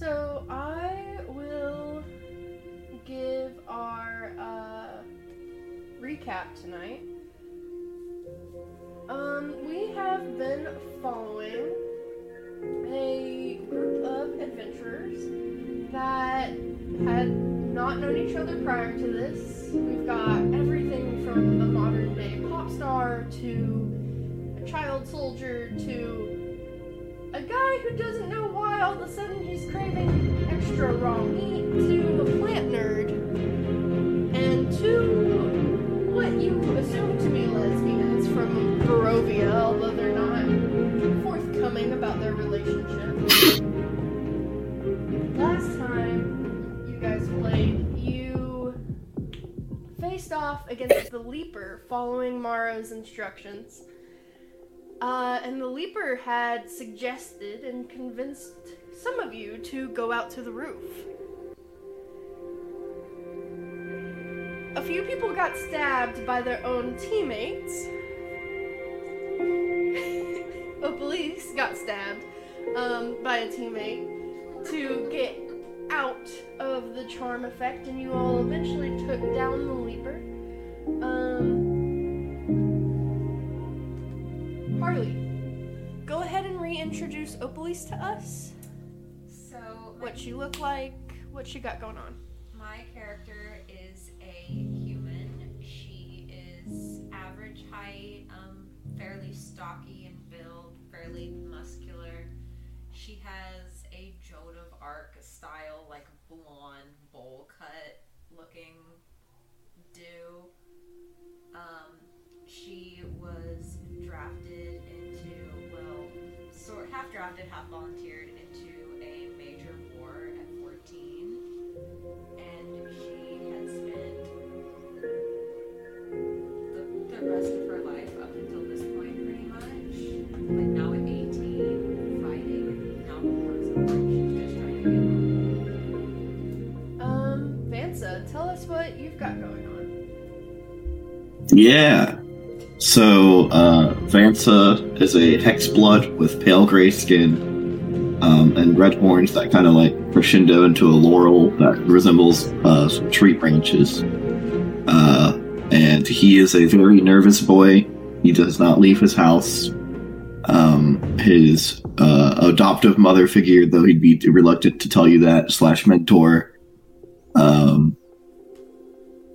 So I will give our uh, recap tonight. Um, we have been following a group of adventurers that had not known each other prior to this. We've got everything from a modern day pop star to a child soldier to a guy who doesn't know why all of a sudden he's craving extra raw meat to a plant nerd and to what you assume to be lesbians from Barovia, although they're not forthcoming about their relationship. Last time you guys played, you faced off against the Leaper following Mara's instructions. Uh, and the Leaper had suggested and convinced some of you to go out to the roof. A few people got stabbed by their own teammates. Opalise got stabbed um, by a teammate to get out of the charm effect, and you all eventually took down the Leaper. Um, Harley, go ahead and reintroduce Opalise to us. So What she look like, what she got going on. my character is a human. She is average height, um, fairly stocky in build, fairly muscular. She has a Joan of Arc style, like blonde bowl cut looking do. Um, she drafted into, well, sort half drafted, half volunteered into a major war at 14. And she had spent the, the rest of her life up until this point, pretty much. Like now at 18, fighting and now before she's just trying to get home. Um, Vansa, tell us what you've got going on. Yeah. So, uh, Vansa is a hexblood with pale gray skin um, and red horns that kind of like crescendo into a laurel that resembles uh, tree branches. Uh, and he is a very nervous boy. He does not leave his house. Um, his uh, adoptive mother figure, though he'd be reluctant to tell you that, slash mentor, um,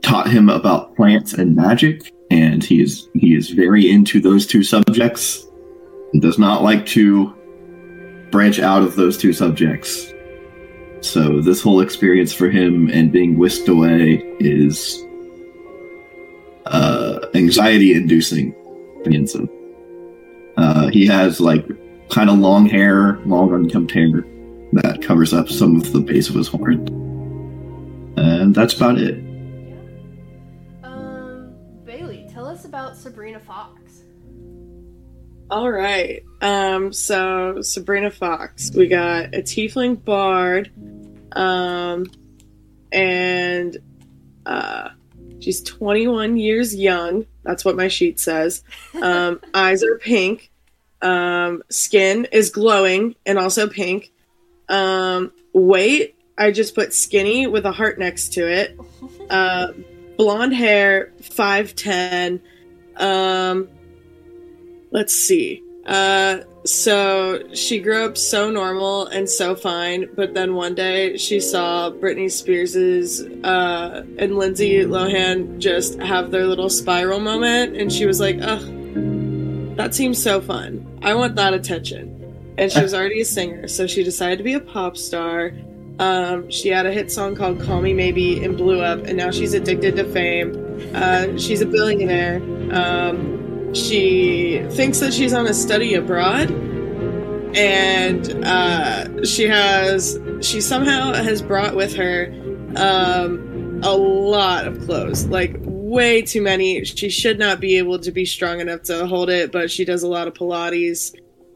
taught him about plants and magic and he is he is very into those two subjects and does not like to branch out of those two subjects. So this whole experience for him and being whisked away is uh anxiety inducing uh he has like kind of long hair long unkempt hair that covers up some of the base of his horn and that's about it us about Sabrina Fox. All right. Um, so Sabrina Fox, we got a tiefling bard, um, and uh, she's 21 years young. That's what my sheet says. Um, eyes are pink. Um, skin is glowing and also pink. Um, weight, I just put skinny with a heart next to it. Uh, blonde hair, 5'10. Um, let's see. Uh, so she grew up so normal and so fine, but then one day she saw Britney Spears's uh, and Lindsay Lohan just have their little spiral moment, and she was like, "Ugh, that seems so fun. I want that attention." And she was already a singer, so she decided to be a pop star. Um, she had a hit song called "Call Me Maybe" and blew up, and now she's addicted to fame. Uh, she's a billionaire. Um, she thinks that she's on a study abroad and uh, she has she somehow has brought with her um, a lot of clothes like way too many she should not be able to be strong enough to hold it but she does a lot of pilates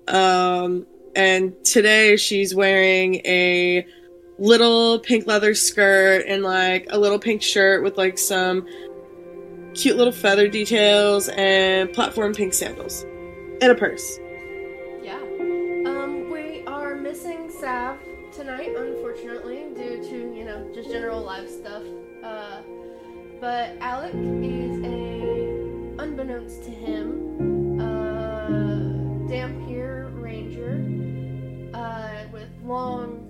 um, and today she's wearing a little pink leather skirt and like a little pink shirt with like some cute little feather details and platform pink sandals and a purse. Yeah. Um, we are missing Sav tonight, unfortunately, due to, you know, just general life stuff. Uh, but Alec is a, unbeknownst to him, uh, Dhampir Ranger uh, with long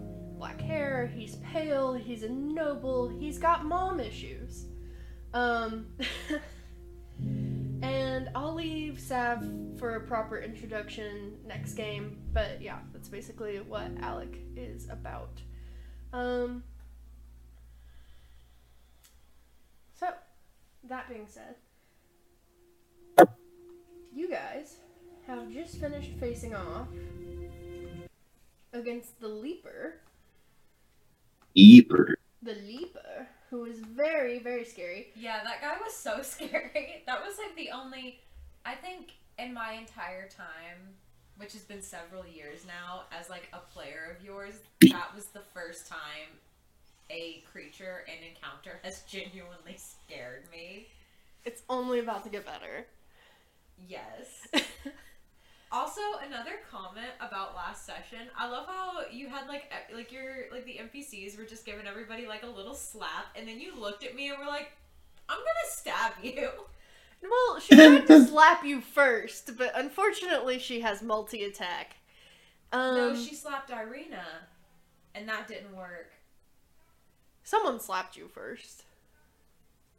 hair. He's pale. He's a noble. He's got mom issues. Um, and I'll leave Sav for a proper introduction next game. But yeah, that's basically what Alec is about. Um, so, that being said, you guys have just finished facing off against the Leaper. Eber. The Leaper, who is very, very scary. Yeah, that guy was so scary. That was like the only, I think, in my entire time, which has been several years now, as like a player of yours, that was the first time a creature in encounter has genuinely scared me. It's only about to get better. Yes. Also, another comment about last session. I love how you had like e- like your like the NPCs were just giving everybody like a little slap, and then you looked at me and were like, "I'm gonna stab you." well, she tried to slap you first, but unfortunately she has multi attack. Um, no, she slapped Irina, and that didn't work. Someone slapped you first.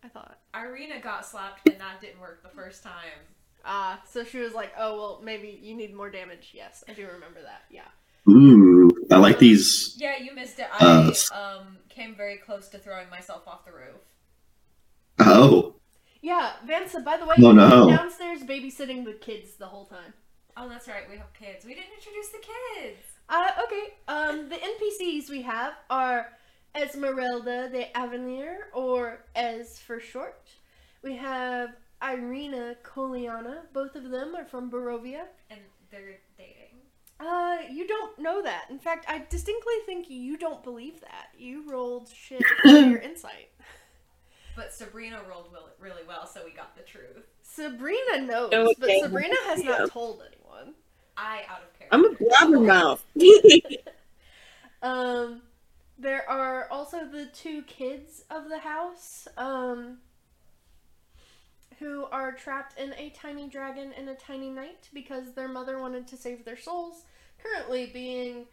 I thought. Irina got slapped, and that didn't work the first time. Ah, so she was like, oh, well, maybe you need more damage. Yes, I do remember that. Yeah. Ooh, I like these. Yeah, you missed it. Uh, I um came very close to throwing myself off the roof. Oh, Yeah, Vansa, by the way, Oh, you've no. downstairs babysitting the kids the whole time. Oh, that's right. We have kids. We didn't introduce the kids. Uh, okay. Um, the NPCs we have are Esmeralda de Avenir, or Ez for short. We have Irina Coliana. Both of them are from Barovia. And they're dating. Uh, you don't know that. In fact, I distinctly think you don't believe that. You rolled shit for your insight. But Sabrina rolled really well, so we got the truth. Sabrina knows, Okay. but Sabrina has Yeah. not told anyone. I out of character. I'm a blabbermouth. Um, there are also the two kids of the house, um, who are trapped in a tiny dragon and a tiny knight because their mother wanted to save their souls. Currently being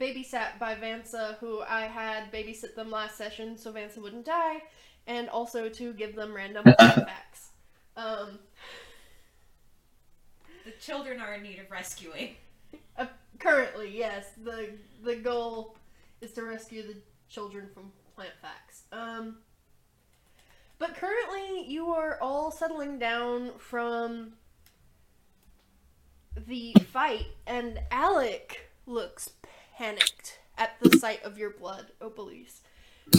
babysat by Vansa, who I had babysit them last session so Vansa wouldn't die, and also to give them random facts. Um, The children are in need of rescuing. Uh, currently, yes. The the goal is to rescue the children from plant facts. Um, but currently, you are all settling down from the fight, and Alec looks panicked at the sight of your blood, Opalise,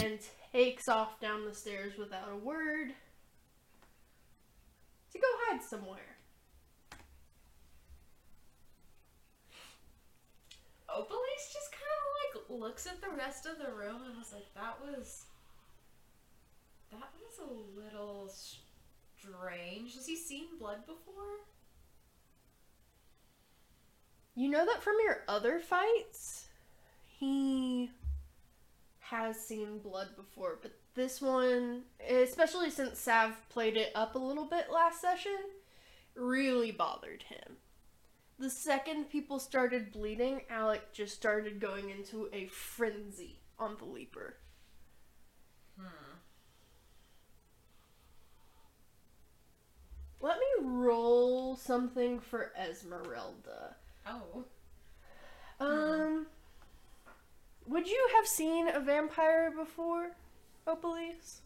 and takes off down the stairs without a word to go hide somewhere. Opalise just kind of like looks at the rest of the room and was like, "That was, that was a little strange. Has he seen blood before?" You know that from your other fights, he has seen blood before, but this one, especially since Sav played it up a little bit last session, really bothered him. The second people started bleeding, Alec just started going into a frenzy on the Leaper. Hmm. Let me roll something for Esmeralda. Oh. Um, would you have seen a vampire before, Opalise?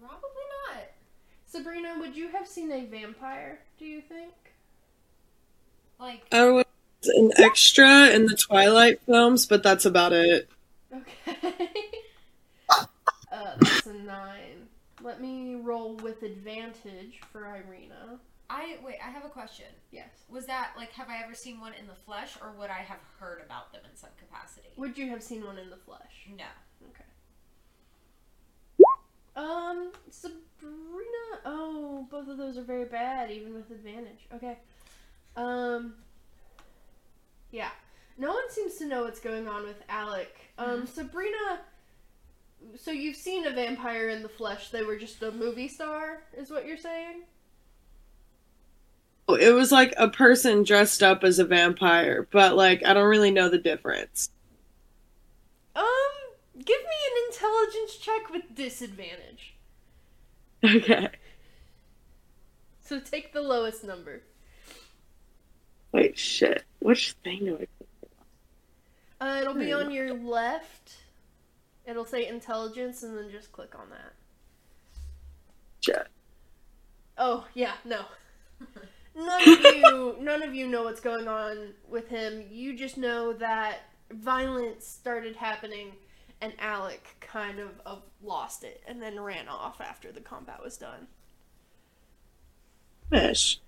Probably not. Sabrina, would you have seen a vampire? Do you think? Like, I was an extra in the Twilight films, but that's about it. Okay. uh, that's a nine. Let me roll with advantage for Irina. I wait. I have a question. Yes. Was that like, have I ever seen one in the flesh, or would I have heard about them in some capacity? Would you have seen one in the flesh? No. Okay. Um, Sabrina. Oh, both of those are very bad, even with advantage. Okay. Um. Yeah. No one seems to know what's going on with Alec. Um, Sabrina. So you've seen a vampire in the flesh. They were just a movie star, is what you're saying? It was like a person dressed up as a vampire, but like I don't really know the difference. Um, give me an intelligence check with disadvantage. Okay. So take the lowest number. Wait, shit. Which thing do I? Uh, it'll be Hmm. on your left. It'll say intelligence, and then just click on that. Shit. Oh yeah, no. None of you, none of you know what's going on with him. You just know that violence started happening, and Alec kind of, of lost it, and then ran off after the combat was done. Fish.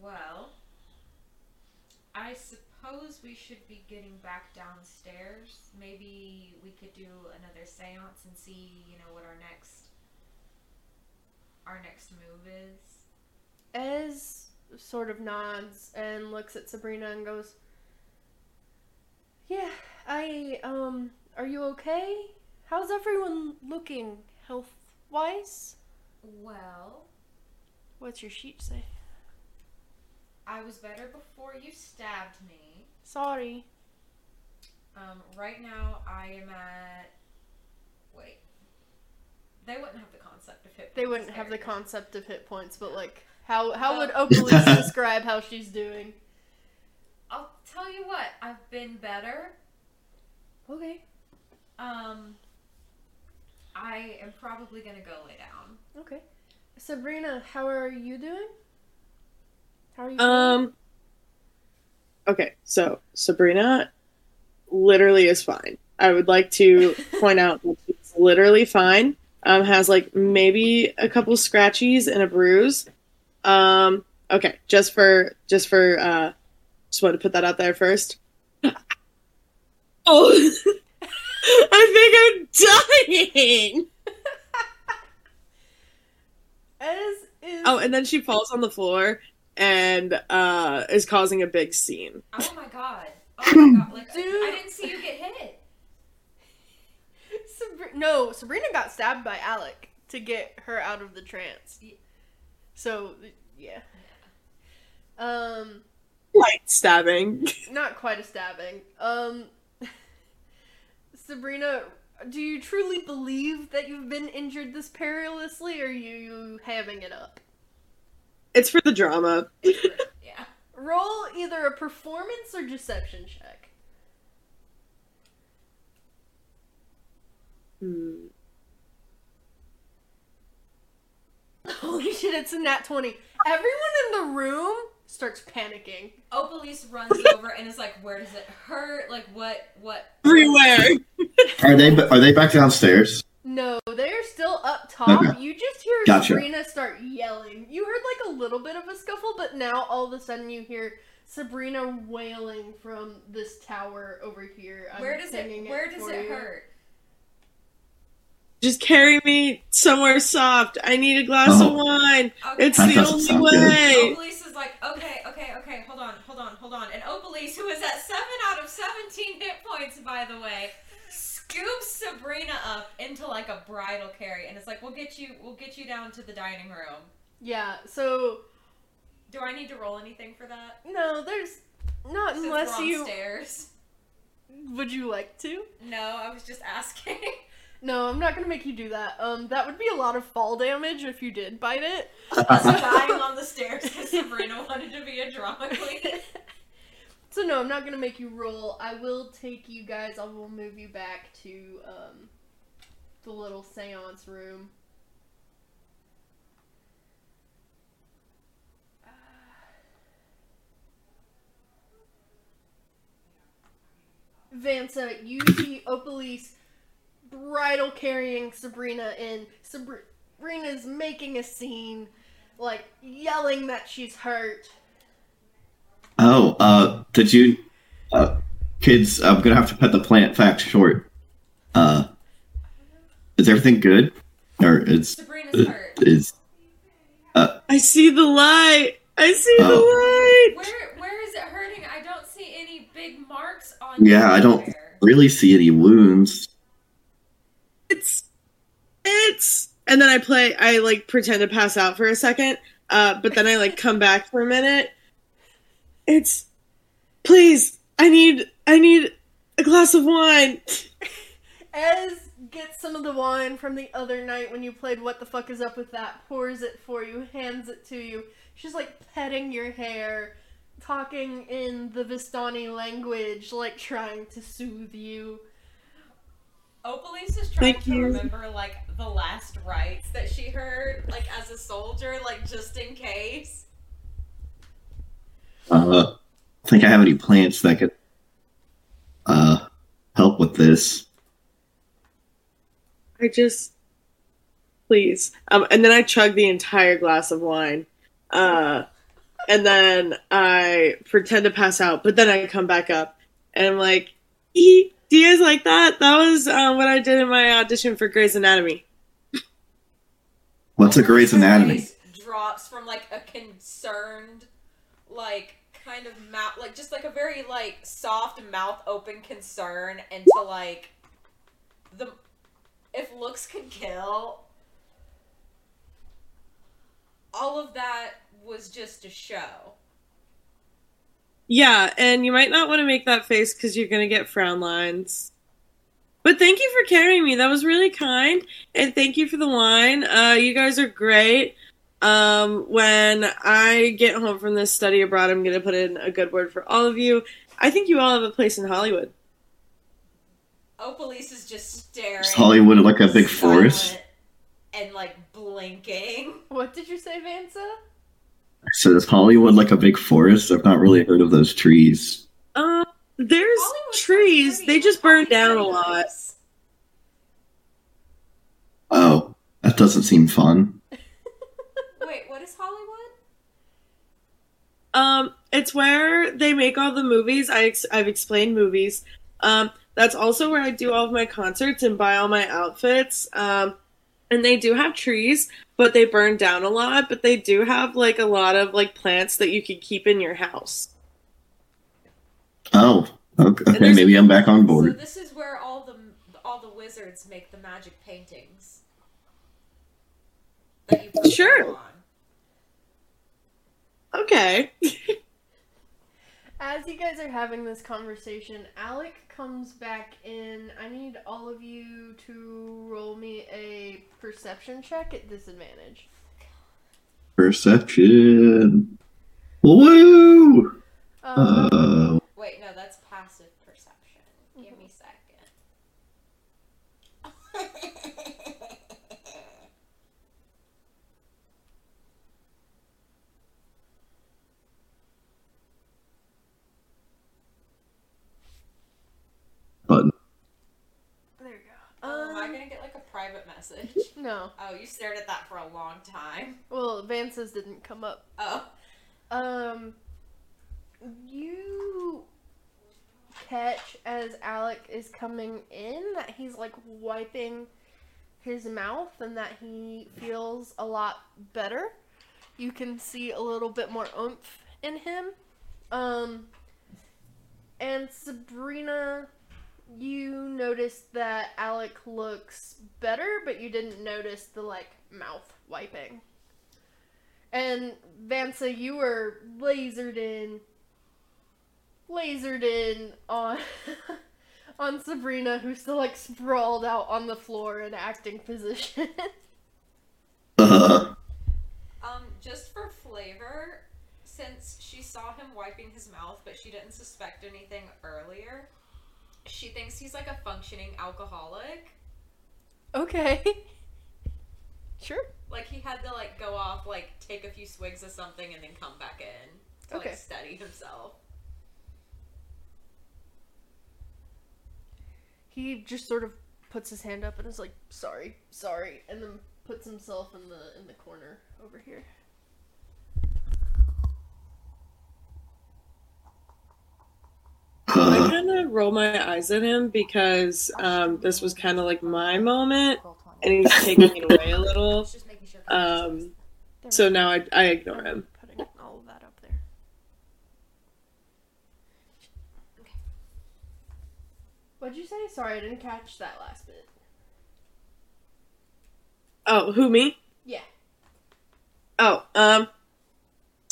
Well, I suppose we should be getting back downstairs. Maybe we could do another séance and see, you know, what our next our next move is. Ez sort of nods and looks at Sabrina and goes, "Yeah, I um, are you okay? How's everyone looking health wise? Well, What's your sheet say? I was better before you stabbed me. Sorry. Um, right now I am at wait. They wouldn't have the concept of hit. They points wouldn't have the concept of hit points, but like, how how would Uh, Opalise describe how she's doing? I'll tell you what, I've been better. Okay. Um, I am probably gonna go lay down. Okay. Sabrina, how are you doing? How are you? doing? Um. Okay, so Sabrina literally is fine. I would like to point out that she's literally fine. Um, has like maybe a couple scratchies and a bruise. Um, okay, just for just for uh, just want to put that out there first. Oh, I think I'm dying. Ez is. Oh, and then she falls on the floor and uh, is causing a big scene. Oh my god! Oh my god! Like Dude. I didn't see you get hit. Sabri- no, Sabrina got stabbed by Alec to get her out of the trance. So yeah. Um, Light stabbing. not quite a stabbing. Um, Sabrina, do you truly believe that you've been injured this perilously, or are you hamming it up? It's for the drama. Yeah. Roll either a performance or deception check. Hmm. Holy shit, it's a nat 20. Everyone in the room starts panicking. Opalise runs over and is like, "Where does it hurt? Like what? What?" Everywhere. Are they are they back downstairs? No, they're still up top. Okay. You just hear Gotcha. Sabrina start yelling. You heard like a little bit of a scuffle, but now all of a sudden you hear Sabrina wailing from this tower over here. I'm Where does it? pinging Where does it you. hurt? Just carry me somewhere soft. I need a glass of Oh. wine. Okay. It's That the only sound good. way. Opalise is like, okay, okay, okay, hold on, hold on, hold on. And Opalise, who is at 7 out of 17 hit points, by the way, scoops Sabrina up into like a bridal carry and it's like, we'll get you we'll get you down to the dining room. Yeah, so Do I need to roll anything for that? no, there's not Since unless we're on you stairs. would you like to? No, I was just asking. No, I'm not gonna make you do that. Um, that would be a lot of fall damage if you did bite it. Us dying on the stairs because Sabrina wanted to be a drama queen. so no, I'm not gonna make you roll. I will take you guys. I will move you back to um, the little seance room. Vansa, you see Opalise bridal carrying Sabrina and Sabrina's making a scene, like yelling that she's hurt. Oh, uh, did you, uh, kids? I'm gonna have to cut the plant fact short. Uh, is everything good, or is Sabrina's hurt. is I see the light. I see Oh. the light. Where where is it hurting? I don't see any big marks on. Yeah, I don't- anywhere. Really see any wounds? It's it's and then I play I like pretend to pass out for a second. Uh but then I like come back for a minute. It's please, I need I need a glass of wine. Ez gets some of the wine from the other night when you played What the Fuck Is Up with That, pours it for you, hands it to you. She's like petting your hair, talking in the Vistani language, like trying to soothe you. Opalise is trying Thank to you. remember like the last rites that she heard, like as a soldier, like just in case. Uh, I think I have any plants that could uh help with this. I just please. Um and then I chug the entire glass of wine. Uh and then I pretend to pass out, but then I come back up and I'm like, "E, do you guys like that? That was um, what I did in my audition for Grey's Anatomy. What's a Grey's Anatomy? face Drops from like a concerned, like kind of mouth, like just like a very like soft mouth open concern into like the if looks could kill. All of that was just a show. Yeah, and you might not want to make that face because you're gonna get frown lines. But thank you for carrying me. That was really kind, and thank you for the wine. Uh, you guys are great. Um, when I get home from this study abroad, I'm gonna put in a good word for all of you. I think you all have a place in Hollywood. Opalise is just staring. Is Hollywood like a big forest? And like blinking. What did you say, Vansa? So is Hollywood like a big forest? I've not really heard of those trees. Um, there's Hollywood's trees. They just burn down a lot. Oh, that doesn't seem fun. Wait, what is Hollywood? Um, it's where they make all the movies. I ex- I've explained movies. Um, that's also where I do all of my concerts and buy all my outfits. Um, and they do have trees, but they burn down a lot. But they do have like a lot of like plants that you can keep in your house. Oh, okay. okay maybe I'm back on So board. this is where all the all the wizards make the magic paintings. That you put Sure. Them on. Okay. As you guys are having this conversation, Alec comes back in. I need all of you to roll me a perception check at disadvantage. Perception. Woo! Um, Uh, Wait, no, that's passive perception. Give me a second. button. there you go. Oh, am I Um, gonna get like a private message? no. Oh, you stared at that for a long time. Well, Vance's didn't come up. Oh, Um, you catch as Alec is coming in that he's like wiping his mouth and that he feels a lot better. You can see a little bit more oomph in him. Um, and Sabrina, you noticed that Alec looks better, but you didn't notice the like mouth wiping. And Vansa, you were lasered in, lasered in on on Sabrina, who's still like sprawled out on the floor in acting position. Um, just for flavor, since she saw him wiping his mouth, but she didn't suspect anything earlier, she thinks he's like a functioning alcoholic. okay. Sure. Like he had to like go off, like take a few swigs of something, and then come back in to Okay. like steady himself. He just sort of puts his hand up and is like, "Sorry, sorry," and then puts himself in the in the corner over here. I uh, kind of roll my eyes at him because um, this was kind of like my moment, and he's taking it away a little. Just making sure. Um, So now I, I ignore him. Putting all of that up there. What'd you say? Sorry, I didn't catch that last bit. Oh, who me? Yeah. Oh, um,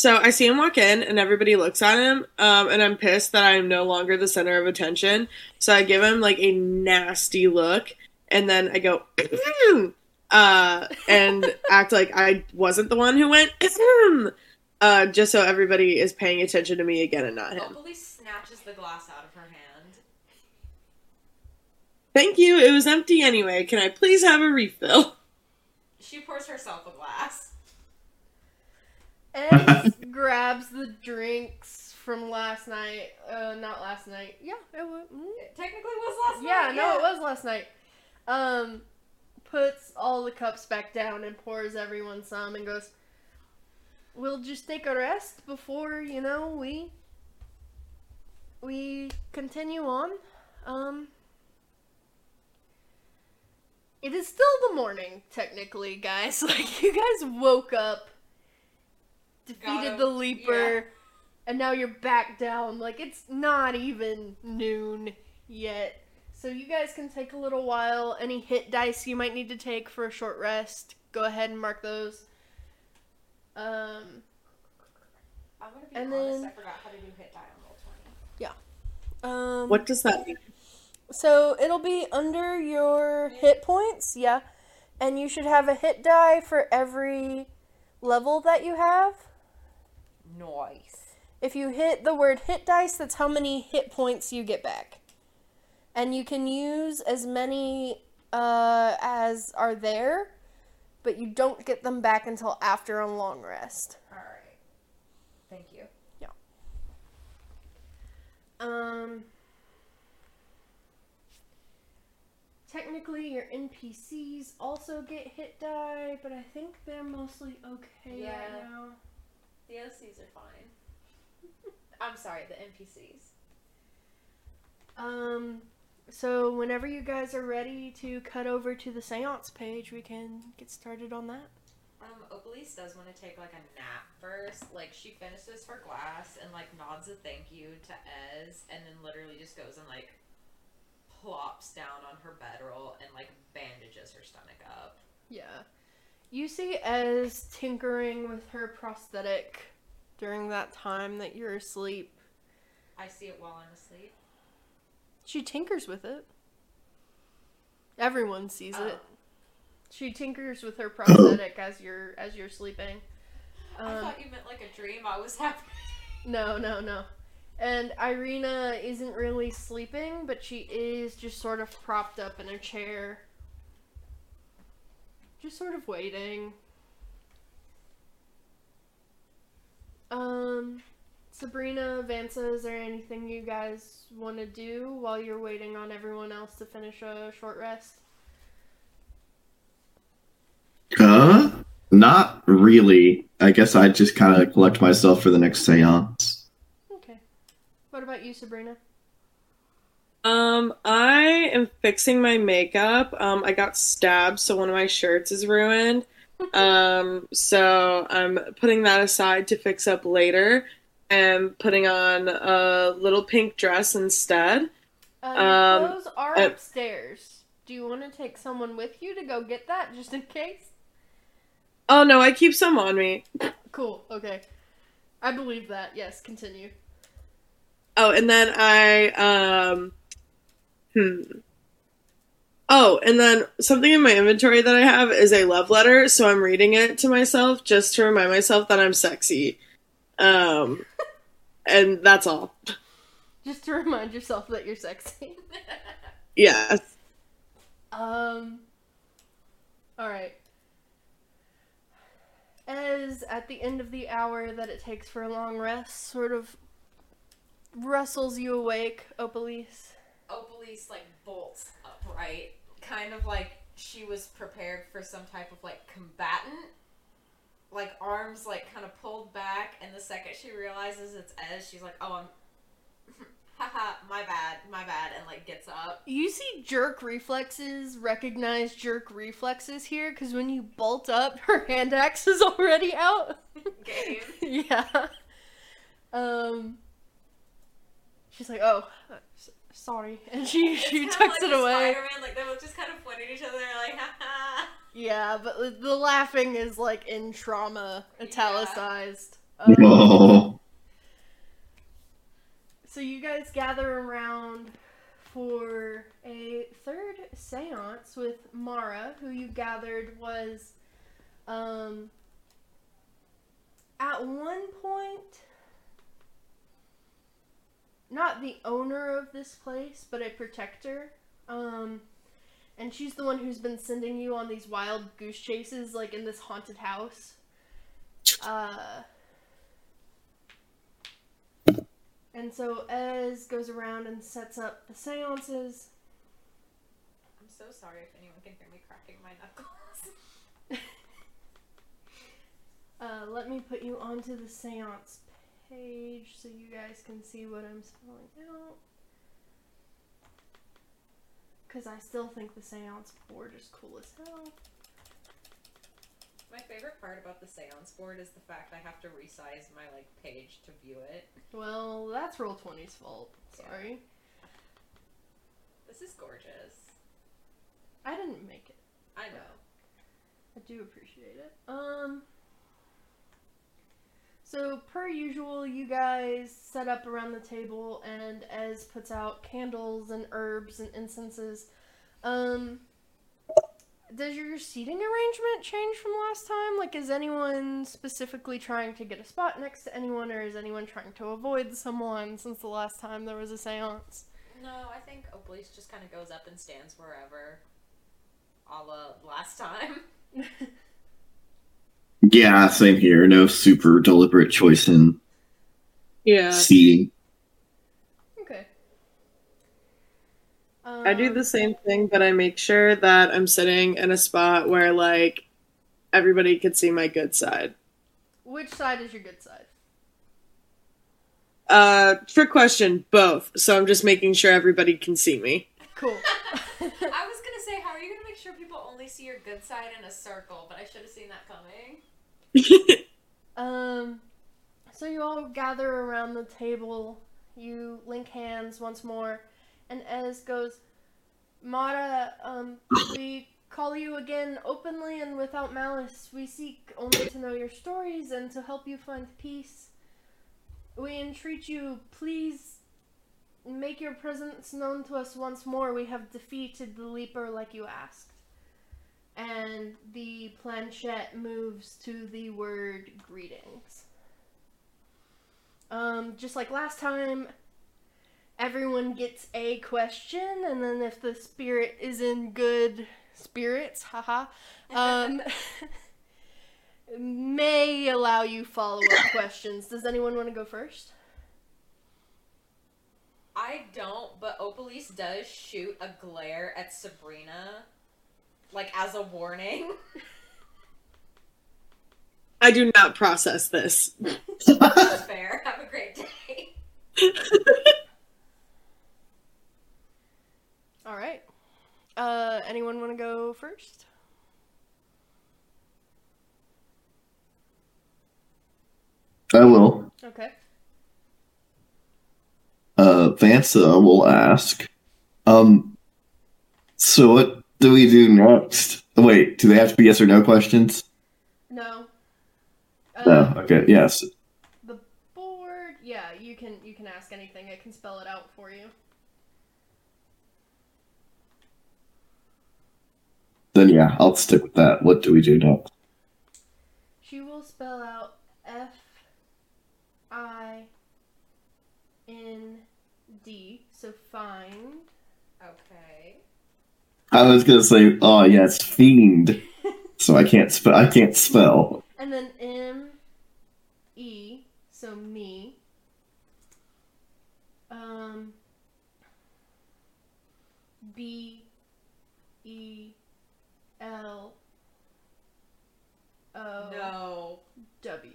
so I see him walk in, and everybody looks at him, um, and I'm pissed that I'm no longer the center of attention. So I give him like a nasty look, and then I go, uh, and act like I wasn't the one who went, uh, just so everybody is paying attention to me again and not him. Opally snatches the glass out of her hand. Thank you. It was empty anyway. Can I please have a refill? She pours herself a glass. And grabs the drinks from last night. Uh, not last night. Yeah, it was. mm, It technically was last Yeah, night. Yeah, no, it was last night. Um, puts all the cups back down and pours everyone some and goes, "We'll just take a rest before you know we we continue on." Um, it is still the morning, technically, guys. Like you guys woke up, defeated the leaper, Yeah. and now you're back down. Like it's not even noon yet. So you guys can take a little while. Any hit dice you might need to take for a short rest, go ahead and mark those. Um, I'm gonna be And honest, then- I forgot how to do hit die on roll 20. um, What does that mean? So it'll be under your hit points, yeah. And you should have a hit die for every level that you have. Nice. If you hit the word hit dice, that's how many hit points you get back. And you can use as many uh, as are there, but you don't get them back until after a long rest. Alright. Thank you. Yeah. Um, technically, your NPCs also get hit die, but I think they're mostly okay Yeah. right now. The OCs are fine. I'm sorry, the NPCs. Um, so whenever you guys are ready to cut over to the seance page, we can get started on that. Um, Opalise does want to take like a nap first. Like she finishes her glass and like nods a thank you to Ez, and then literally just goes and like plops down on her bedroll and like bandages her stomach up. Yeah. You see Ez tinkering with her prosthetic during that time that you're asleep. I see it while I'm asleep. She tinkers with it. Everyone sees Oh. it. She tinkers with her prosthetic as you're as you're sleeping. I Um, thought you meant like a dream. I was having. no, no, no. And Irina isn't really sleeping, but she is just sort of propped up in a chair. Just sort of waiting. Um, Sabrina, Vansa, is there anything you guys want to do while you're waiting on everyone else to finish a short rest? Uh, not really. I guess I just kind of collect myself for the next seance. Okay. What about you, Sabrina? Um, I am fixing my makeup. Um, I got stabbed, so one of my shirts is ruined. Um, so I'm putting that aside to fix up later and putting on a little pink dress instead. Uh, Um, your clothes are uh, upstairs. Do you want to take someone with you to go get that, just in case? Oh no, I keep some on me. Cool. Okay. I believe that. Yes. Continue. Oh, and then I um hmm. Oh, and then something in my inventory that I have is a love letter, so I'm reading it to myself just to remind myself that I'm sexy. Um and that's all. Just to remind yourself that you're sexy. Yes. Um. All right. As at the end of the hour that it takes for a long rest, sort of rustles you awake, Opalise. Opalise like bolts upright, kind of like she was prepared for some type of like combatant. Like arms like kind of pulled back, and the second she realizes it's Ez, she's like, "Oh, I'm haha, my bad, my bad, and like gets up. You see jerk reflexes recognize jerk reflexes here because when you bolt up, her hand axe is already out. Game. yeah. Um. She's like, oh, sorry, and she she tucks kinda it away. Spider-Man, like they both just kind of point at each other, like haha. Yeah, but the- the laughing is like in trauma, Yeah. italicized. Um, Oh. So you guys gather around for a third seance with Mara, who you gathered was um at one point not the owner of this place, but a protector. Um and she's the one who's been sending you on these wild goose chases like in this haunted house. Uh and so Ez goes around and sets up the seances. I'm so sorry if anyone can hear me cracking my knuckles. Uh, let me put you onto the seance page so you guys can see what I'm spelling out. Because I still think the seance board is cool as hell. My favorite part about the seance board is the fact I have to resize my like page to view it. Well, that's Roll20's fault. Sorry. This is gorgeous. I didn't make it. I know. I do appreciate it. Um. So, per usual, you guys set up around the table, and Ez puts out candles and herbs and incenses. Um. Does your seating arrangement change from last time? Like, is anyone specifically trying to get a spot next to anyone, or is anyone trying to avoid someone since the last time there was a seance? No, I think Obelisk just kind of goes up and stands wherever. A la last time. Yeah, same here. No super deliberate choice in Yeah. seating. okay. I do Um, the same thing, but I make sure that I'm sitting in a spot where like everybody could see my good side. Which side is your good side? Uh, trick question, both. So I'm just making sure everybody can see me. Cool. I was gonna say, how are you gonna make sure people only see your good side in a circle? But I should have seen that coming. Um, so you all gather around the table. You link hands once more, and Ez goes, "Mara, um, we call you again openly and without malice. We seek only to know your stories and to help you find peace. We entreat you, please." Make your presence known to us once more. We have defeated the Leaper like you asked. And the planchette moves to the word greetings. Um, just like last time, everyone gets a question, and then if the spirit is in good spirits, haha, um, may allow you follow up questions. Does anyone want to go first? I don't, but Opalise does shoot a glare at Sabrina, like as a warning. I do not process this. Fair. Have a great day. All right. Uh, anyone want to go first? I will. Okay. Uh, Vansa will ask. Um, so what do we do next? Wait, do they have to be yes or no questions? No. Uh, No. Okay. Yes. The board, yeah, you can you can ask anything. I can spell it out for you. Then yeah, I'll stick with that. What do we do next? She will spell out F I N D. So find. Okay. I was gonna say, oh yes, fiend. So I can't spell. I can't spell. And then M E. So me. Um B E L O No. W.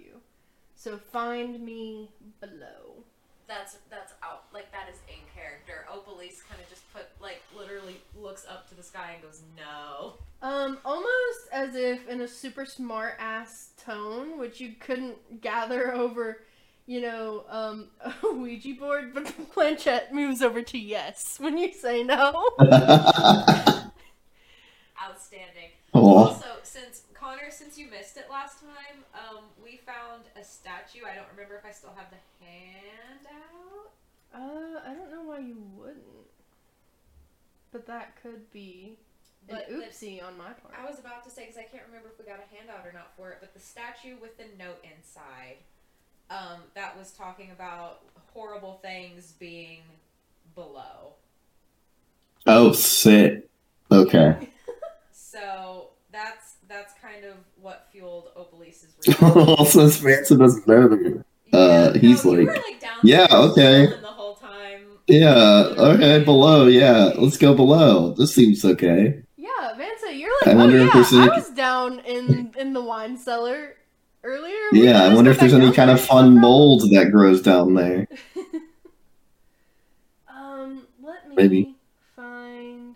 So find me below. that's that's out like that is in character. Opalise kind of just put like literally looks up to the sky and goes no. Um, almost as if in a super smart ass tone, which you couldn't gather over, you know, um, a Ouija board, but the planchette moves over to yes when you say no. Outstanding. Aw. Also, since Connor, since you missed it last time, um, we found a statue. I don't remember if I still have the hand out. Uh, I don't know why you wouldn't. But that could be an But the- oopsie on my part. I was about to say because I can't remember if we got a handout or not for it, but the statue with the note inside, um, that was talking about horrible things being below. oh, sick. Okay. So that's that's kind of what fueled Opalise's. reaction. Since Manson doesn't know that. Uh, Yeah, he's no, like, were, like down "Yeah, okay." chilling The whole time. Yeah, okay, below, yeah. Let's go below. This seems okay. yeah, Vansa, you're like, I oh wonder if yeah, there's I any- was down in in the wine cellar earlier. We Yeah, I wonder if there's any kind of fun No mold that grows down there. um, let me Maybe. find.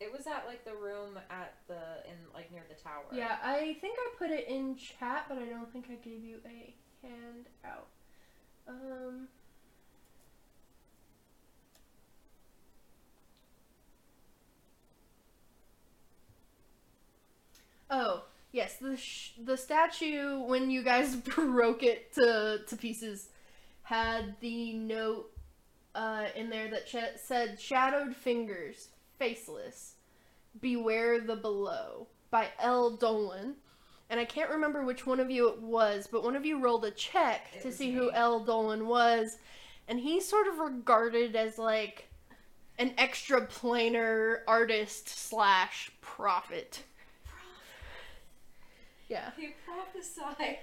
It was at like the room at the in like near the tower. Yeah, I think I put it in chat, but I don't think I gave you a handout. Um. Oh yes, the sh- the statue when you guys broke it to to pieces had the note uh, in there that sh- said "Shadowed fingers, faceless, beware the below" by L. Dolan. And I can't remember which one of you it was, but one of you rolled a check It to see me. who L. Dolan was, and he's sort of regarded as like an extra planar artist slash prophet. Yeah. He prophesied.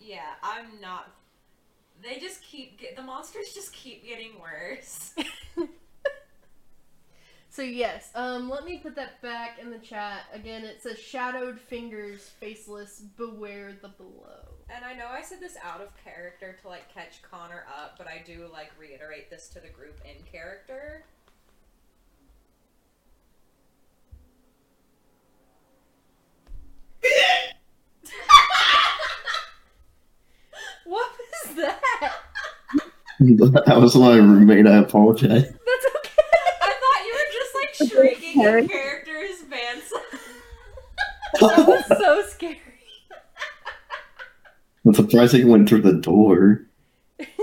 Yeah, I'm not. They just keep get the monsters just keep getting worse. So yes, um, let me put that back in the chat again. It says shadowed fingers, faceless, beware the below. And I know I said this out of character to like catch Connor up, but I do like reiterate this to the group in character. What was that? that was my roommate. I apologize. That's okay. I thought you were just like shrieking in character as Vance. that was so scary. I'm surprised he went through the door. That's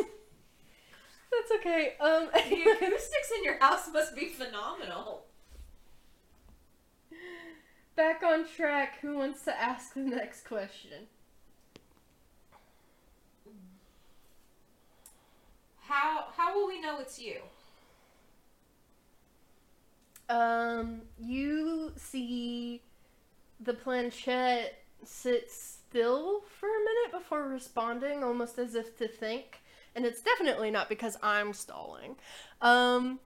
okay. Um, the acoustics in your house must be phenomenal. back on track. Who wants to ask the next question? How how will we know it's you? Um, you see the planchette sit still for a minute before responding, almost as if to think. And it's definitely not because I'm stalling. Um,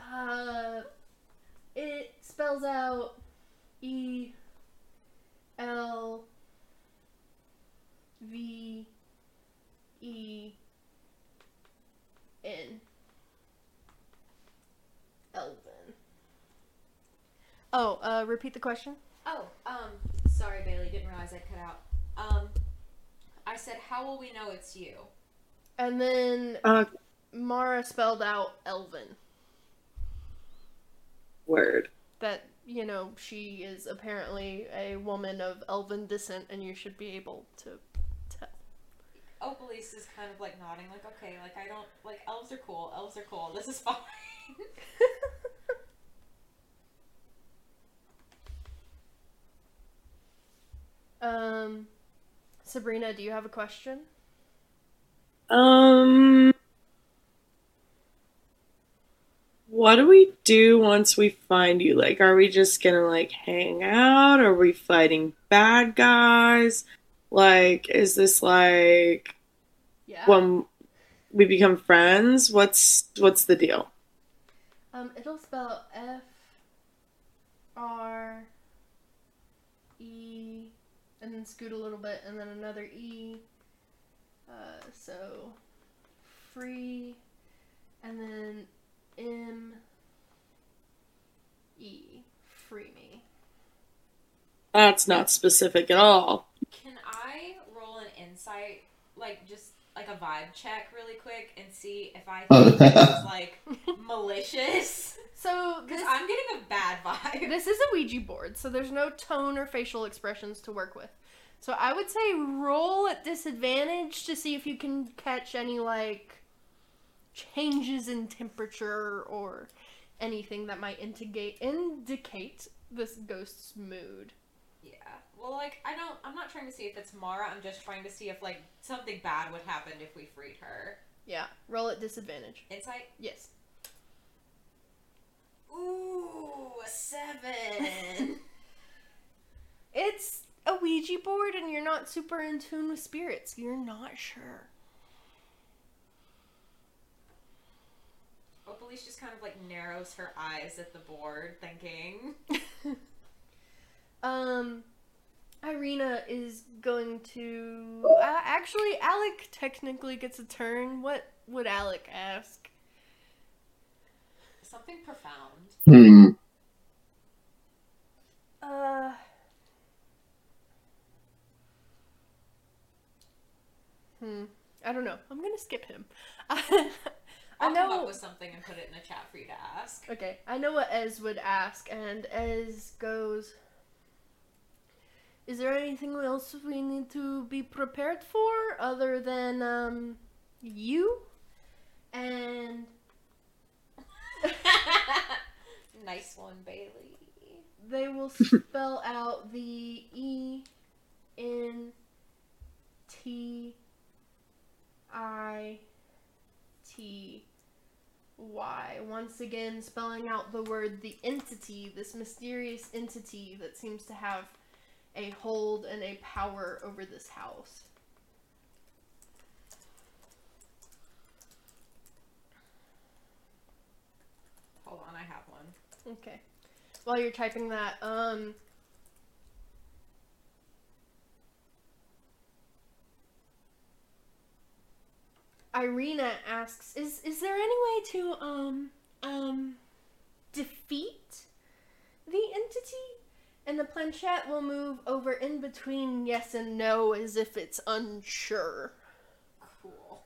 uh, it spells out E L V E N. Elven. Oh, uh, repeat the question. Oh, um, sorry, Bailey, didn't realize I cut out. Um, I said, how will we know it's you? And then Uh, Mara spelled out Elven. word. That, you know, she is apparently a woman of Elven descent and you should be able to tell. Opalise is kind of like nodding, like, okay, like, I don't, like, elves are cool, elves are cool, this is fine. um, Sabrina, do you have a question? Um, what do we do once we find you? Like, are we just gonna like hang out? Are we fighting bad guys? Like, is this like Yeah. when we become friends? What's what's the deal? Um, it'll spell F R E and then scoot a little bit, and then another E. Uh, so free, and then M E. Free me. That's not specific at all. Can I roll an insight, like just like a vibe check, really quick, and see if I think it's like malicious? So Because this, I'm getting a bad vibe. this is a Ouija board, so there's no tone or facial expressions to work with. So I would say roll at disadvantage to see if you can catch any like changes in temperature or anything that might indicate indicate this ghost's mood. Yeah. Well, like I don't. I'm not trying to see if it's Mara. I'm just trying to see if like something bad would happen if we freed her. Yeah, roll at disadvantage. Insight. Yes. Ooh, a seven. It's a Ouija board and you're not super in tune with spirits. You're not sure. Opalise just kind of like narrows her eyes at the board, thinking. Um, Irina is going to. Uh, actually, Alec technically gets a turn. What would Alec ask? Something profound. Hmm. Uh. Hmm. I don't know. I'm gonna skip him. I I'll come know. up with something and put it in the chat for you to ask. Okay, I know what Ez would ask, and Ez goes. Is there anything else we need to be prepared for other than um you? And nice one, Bailey. they will spell out the E N T I T Y. Once again, spelling out the word the entity, this mysterious entity that seems to have a hold and a power over this house. Hold on, I have one. Okay. While you're typing that, um. Irina asks, "Is is there any way to um um defeat the entity?" And the planchette will move over in between yes and no as if it's unsure. Cool.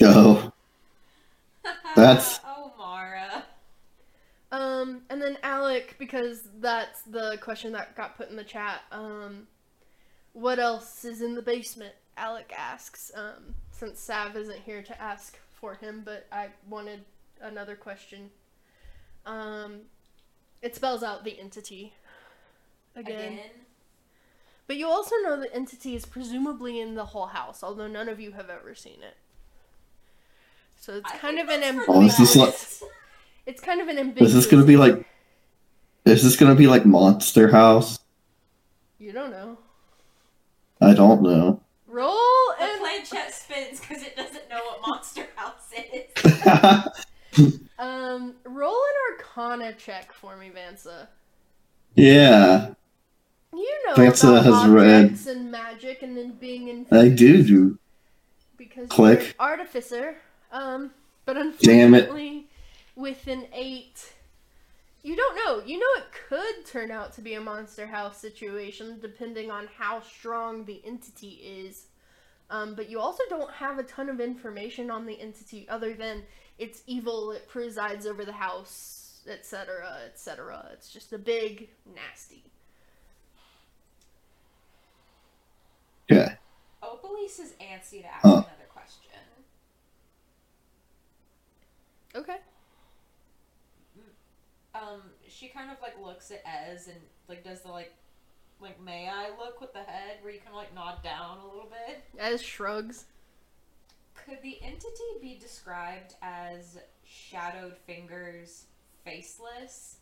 Go. That's- oh, Mara. Um, and then Alec, because that's the question that got put in the chat. Um, what else is in the basement? Alec asks. Um, since Sav isn't here to ask for him, but I wanted another question. Um, it spells out the entity again. Again. but you also know the entity is presumably in the whole house, although none of you have ever seen it. So it's I kind of an that's for Oh, ambiguous. like- It's kind of an ambiguous. Is this gonna be like? Is this gonna be like Monster House? You don't know. I don't know. Roll The and planchette spins because it doesn't know what Monster House is. um roll an Arcana check for me, Vansa. yeah, You know about has read- and magic and then being in I do do. because Click. artificer. Um, but unfortunately, with an eight, you don't know. You know it could turn out to be a monster house situation depending on how strong the entity is. Um, but you also don't have a ton of information on the entity other than it's evil, it presides over the house, etc., etc. It's just a big nasty. Okay. Opalise is antsy to ask Huh. another question. Okay. Um, she kind of like looks at Ez and like does the like, like may I look with the head where you kind of like nod down a little bit. As shrugs. Could the entity be described as shadowed fingers, faceless?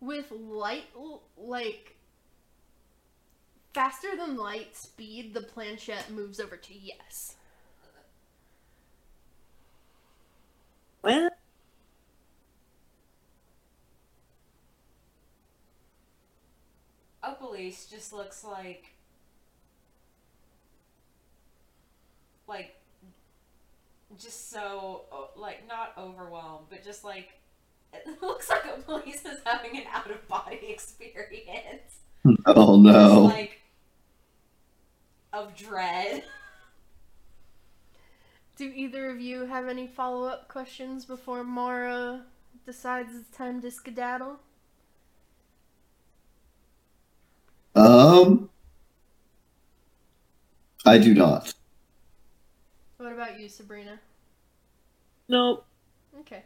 with light like faster than light speed, the planchette moves over to yes. Well, Opalise just looks like like just so like not overwhelmed, but just like it looks like Opalise is having an out of body experience. Oh no! Like of dread. Do either of you have any follow up questions before Mara decides it's time to skedaddle? Um, I do not. What about you, Sabrina? Nope. Okay.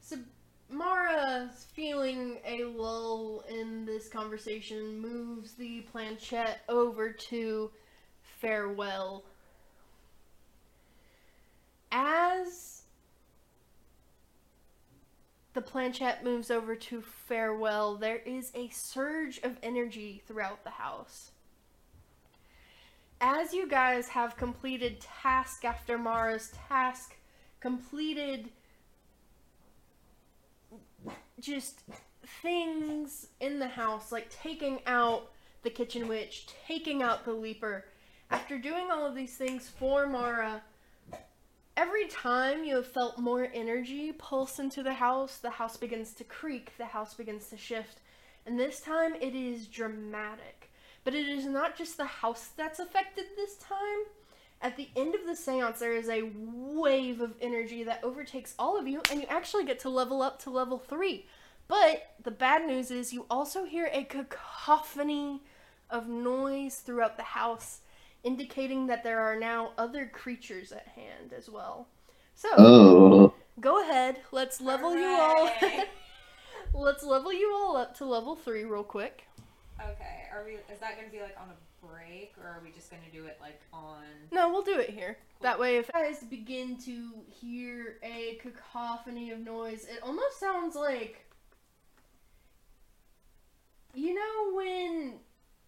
So Mara, feeling a lull in this conversation, moves the planchette over to farewell. As the planchette moves over to farewell, there is a surge of energy throughout the house. As you guys have completed task after Mara's task, completed just things in the house, like taking out the kitchen witch, taking out the leaper. After doing all of these things for Mara, every time you have felt more energy pulse into the house, the house begins to creak, the house begins to shift. And this time it is dramatic. But it is not just the house that's affected this time. At the end of the seance, there is a wave of energy that overtakes all of you, and you actually get to level up to level three. But the bad news is you also hear a cacophony of noise throughout the house, indicating that there are now other creatures at hand as well. So, Oh, go ahead. Let's level you all. Let's level you all up to level three real quick. Okay, are we? Is that gonna be like on a break, or are we just gonna do it like on? No, we'll do it here. That way, if you guys begin to hear a cacophony of noise, it almost sounds like. You know, when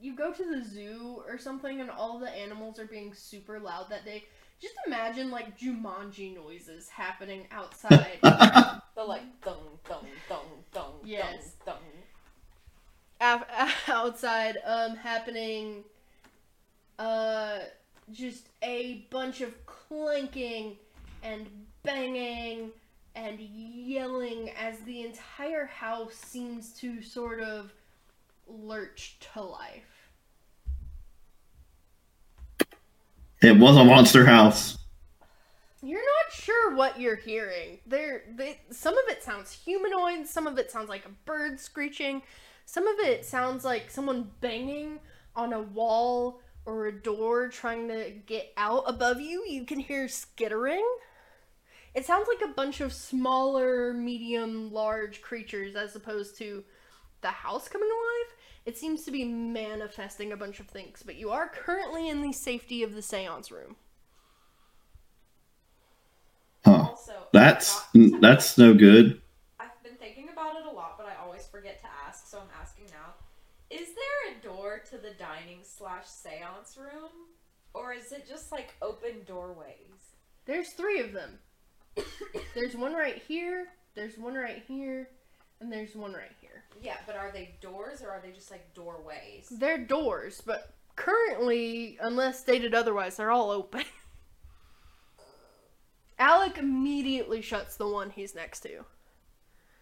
you go to the zoo or something and all the animals are being super loud that day? Just imagine like Jumanji noises happening outside. The like thung thung thung thung Yes. thung af- outside um happening uh just a bunch of clanking and banging and yelling as the entire house seems to sort of lurch to life. it was a monster house. You're not sure what you're hearing. There, they, some of it sounds humanoid. Some of it sounds like a bird screeching. Some of it sounds like someone banging on a wall or a door trying to get out above you. You can hear skittering. It sounds like a bunch of smaller, medium, large creatures as opposed to the house coming alive. It seems to be manifesting a bunch of things, but you are currently in the safety of the seance room. Huh. Also, That's I forgot- that's no good. I've been thinking about it a lot, but I always forget to ask, so I'm asking now. Is there a door to the dining slash seance room? Or is it just like open doorways? There's three of them. There's one right here, there's one right here, and there's one right here. Yeah, but are they doors or are they just like doorways? They're doors, but currently, unless stated otherwise, they're all open. Alec immediately shuts the one he's next to.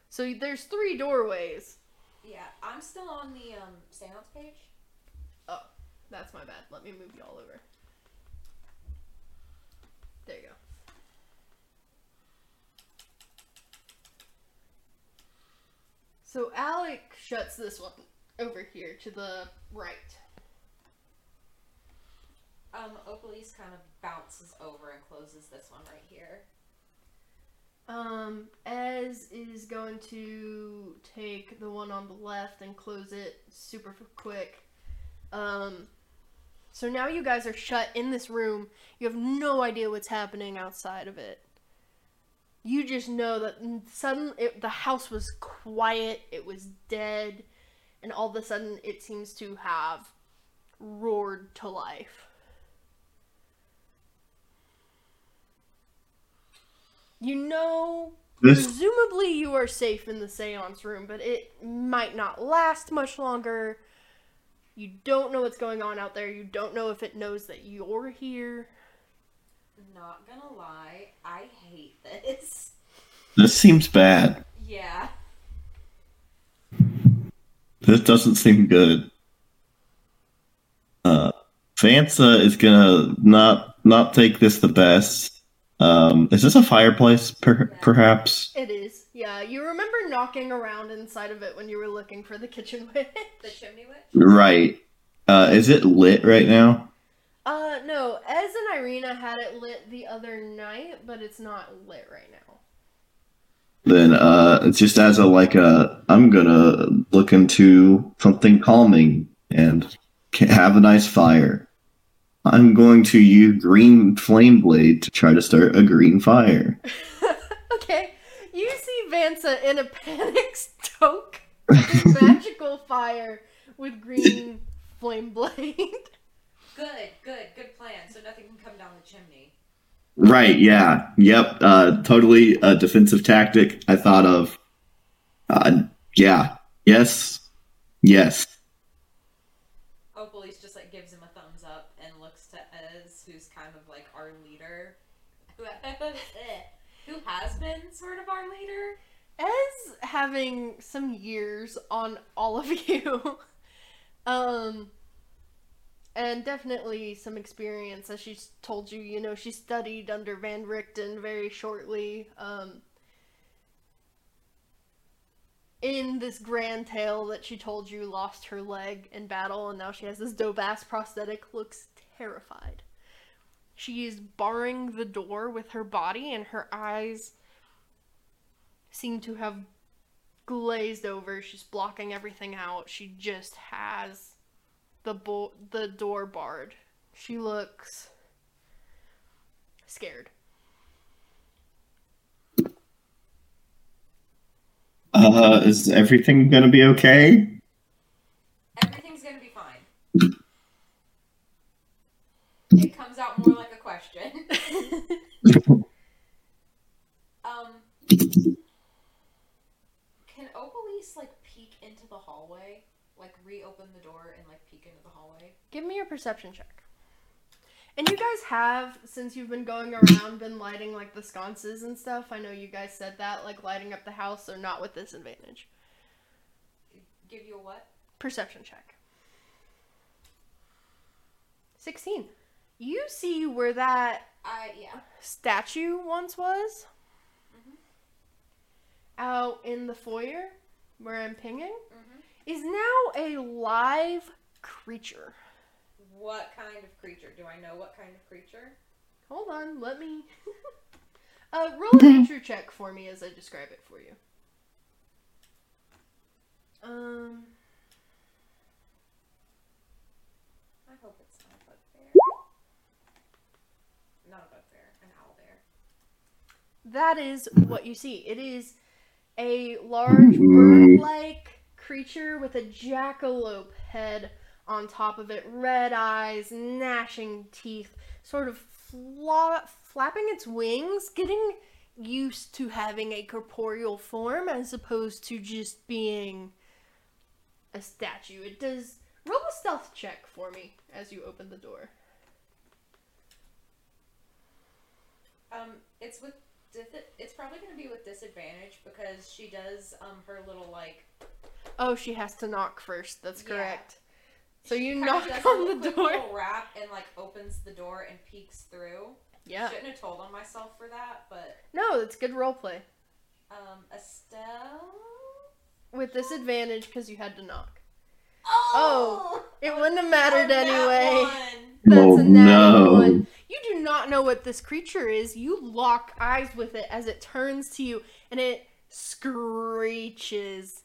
So there's three doorways. Yeah, I'm still on the um seance page. Oh, that's my bad. Let me move you all over. There you go. So Alec shuts this one over here to the right. Um, Opalise kind of bounces over and closes this one right here. Um, Ez is going to take the one on the left and close it super quick. Um, so now you guys are shut in this room. You have no idea what's happening outside of it. You just know that suddenly it, the house was quiet, it was dead, and all of a sudden it seems to have roared to life. You know This Presumably, you are safe in the seance room, but it might not last much longer. You don't know what's going on out there. You don't know if it knows that you're here. Not gonna lie, I hate this. This seems bad. Yeah. This doesn't seem good. Uh, Vansa is gonna not not take this the best. Um, is this a fireplace, per- perhaps? It is. Yeah, you remember knocking around inside of it when you were looking for the kitchen witch? The chimney witch? Right. Uh, is it lit right now? Uh, no. Ez and Irina had it lit the other night, but it's not lit right now. Then, uh, just as a like a, I'm gonna look into something calming and have a nice fire. I'm going to use green flame blade to try to start a green fire. okay, you see Vansa in a panic stoke magical fire with green flame blade. Good, good, good plan. So nothing can come down the chimney. Right, yeah. Yep. Uh totally a defensive tactic I thought of. Uh yeah. Yes. Yes. Opalise just like gives him a thumbs up and looks to Ez, who's kind of like our leader. Who who has been sort of our leader. Ez having some years on all of you. um and definitely some experience as she's told you, you know, she studied under Van Richten very shortly. Um in this grand tale that she told you lost her leg in battle and now she has this dope ass prosthetic looks terrified. She is barring the door with her body and her eyes seem to have glazed over. She's blocking everything out. She just has the bo- the door barred. She looks scared. Uh is everything gonna be okay? Everything's gonna be fine. It comes out more like a question. um, can Opalise like peek into the hallway? Like reopen the door and like peek into the hallway? Give me a perception check. And you guys have, since you've been going around, been lighting like the sconces and stuff. I know you guys said that, like lighting up the house, so not with disadvantage. Give you a what? Perception check. 16. You see where that I yeah. statue once was? Mhm. Out in the foyer, where I'm pinging, Mm-hmm. is now a live creature. What kind of creature? Do I know what kind of creature? Hold on, let me. uh, roll a nature check for me as I describe it for you. Um, I hope it's not a bugbear. Not a bugbear, an owlbear. that is what you see. It is a large bird-like creature with a jackalope head on top of it, red eyes, gnashing teeth, sort of fla- flapping its wings, getting used to having a corporeal form as opposed to just being a statue. It does roll a stealth check for me as you open the door. Um, it's with it's probably gonna be with disadvantage because she does um her little like Oh, she has to knock first. That's correct. So you kinda knock on the door. little rap and like opens the door and peeks through. Yeah. Shouldn't have told on myself for that, but No, it's good role play um Estelle. with disadvantage because you had to knock. Oh, It wouldn't have mattered That anyway. one. That's Oh, a natty no. one. You do not know what this creature is. You lock eyes with it as it turns to you and it screeches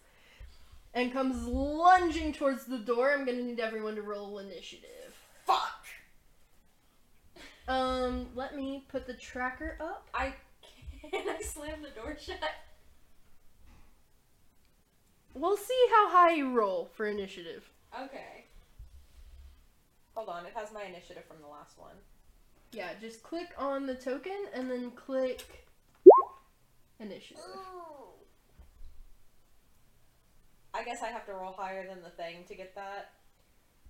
and comes lunging towards the door. I'm gonna need everyone to roll initiative. Fuck. Um, let me put the tracker up. I can I slam the door shut. We'll see how high you roll for initiative. Okay. Hold on, it has my initiative from the last one. Yeah, just click on the token and then click initiative. I guess I have to roll higher than the thing to get that.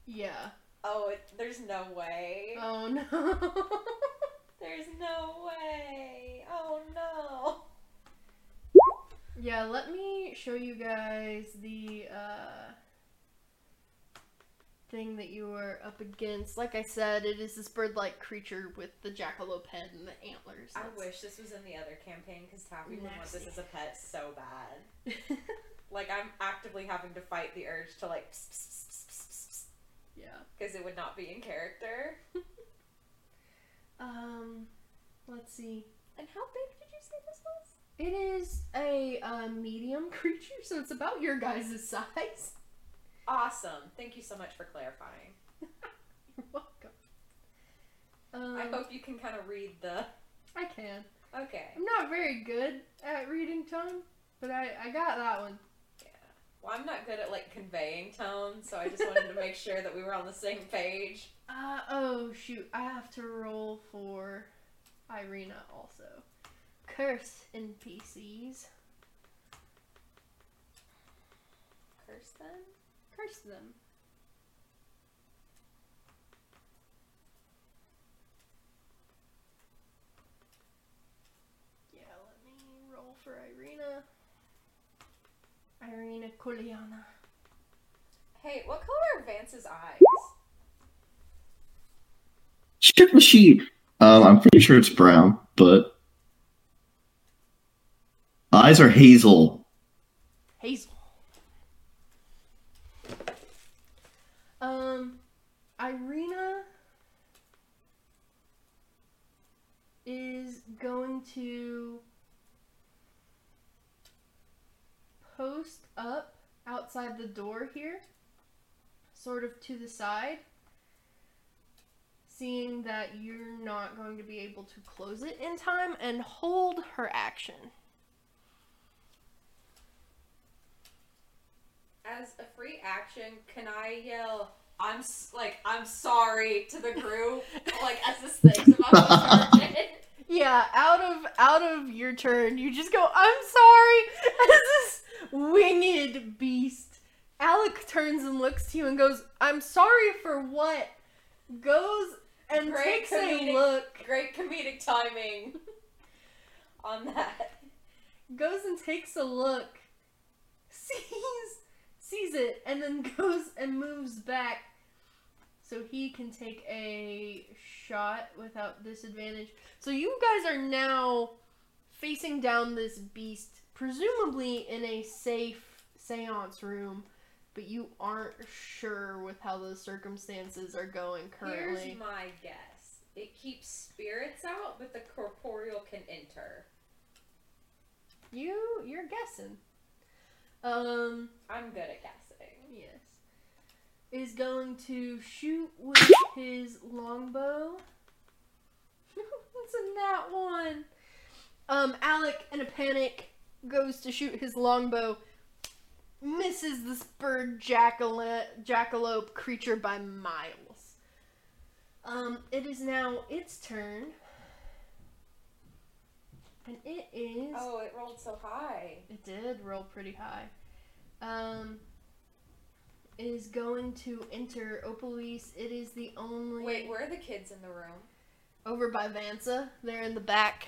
Yeah. Oh, it, there's no way. Oh no. There's no way. Oh no. Yeah, let me show you guys the uh, thing that you are up against. Like I said, it is this bird-like creature with the jackalope head and the antlers. I That's- wish this was in the other campaign because Taffy would want this as a pet so bad. Like I'm actively having to fight the urge to like yeah. because it would not be in character. Um, let's see. And how big did you say this was? It is a uh, medium creature, so it's about your guys' size. Awesome. Thank you so much for clarifying. You're welcome. Um, I hope you can kind of read the. I can. Okay. I'm not very good at reading tone, but I, I got that one. Yeah. Well, I'm not good at like conveying tone, so I just wanted to make sure that we were on the same page. Uh, oh shoot, I have to roll for Irina also. Curse NPCs. Curse them. Curse them. Yeah, let me roll for Irina. Irina Kuliana. Hey, what color are Vance's eyes? Check the sheet. Um, I'm pretty sure it's brown, but eyes are hazel. Hazel. Um, Irina is going to post up outside the door here, sort of to the side, seeing that you're not going to be able to close it in time, and hold her action. As a free action, can I yell? I'm s- like I'm sorry to the group, like as this thing's about to turn. Yeah, out of out of your turn, you just go, I'm sorry, as this winged beast. Alec turns and looks to you and goes, I'm sorry for what? Goes and Great takes a look. Great comedic timing on that. Goes and takes a look. Sees sees it and then goes and moves back. So he can take a shot without disadvantage. So you guys are now facing down this beast, presumably in a safe seance room, but you aren't sure with how the circumstances are going currently. Here's my guess. It keeps spirits out, but the corporeal can enter. You you're guessing. Um I'm good at guessing. yes. Is going to shoot with his longbow. What's in that one? Um Alec in a panic goes to shoot his longbow. Misses this bird jackala- jackalope creature by miles. Um, it is now its turn. And it is Oh, it rolled so high. It did roll pretty high. Um, is going to enter Opalise. It is the only Wait, where are the kids in the room? over by Vansa. They're in the back.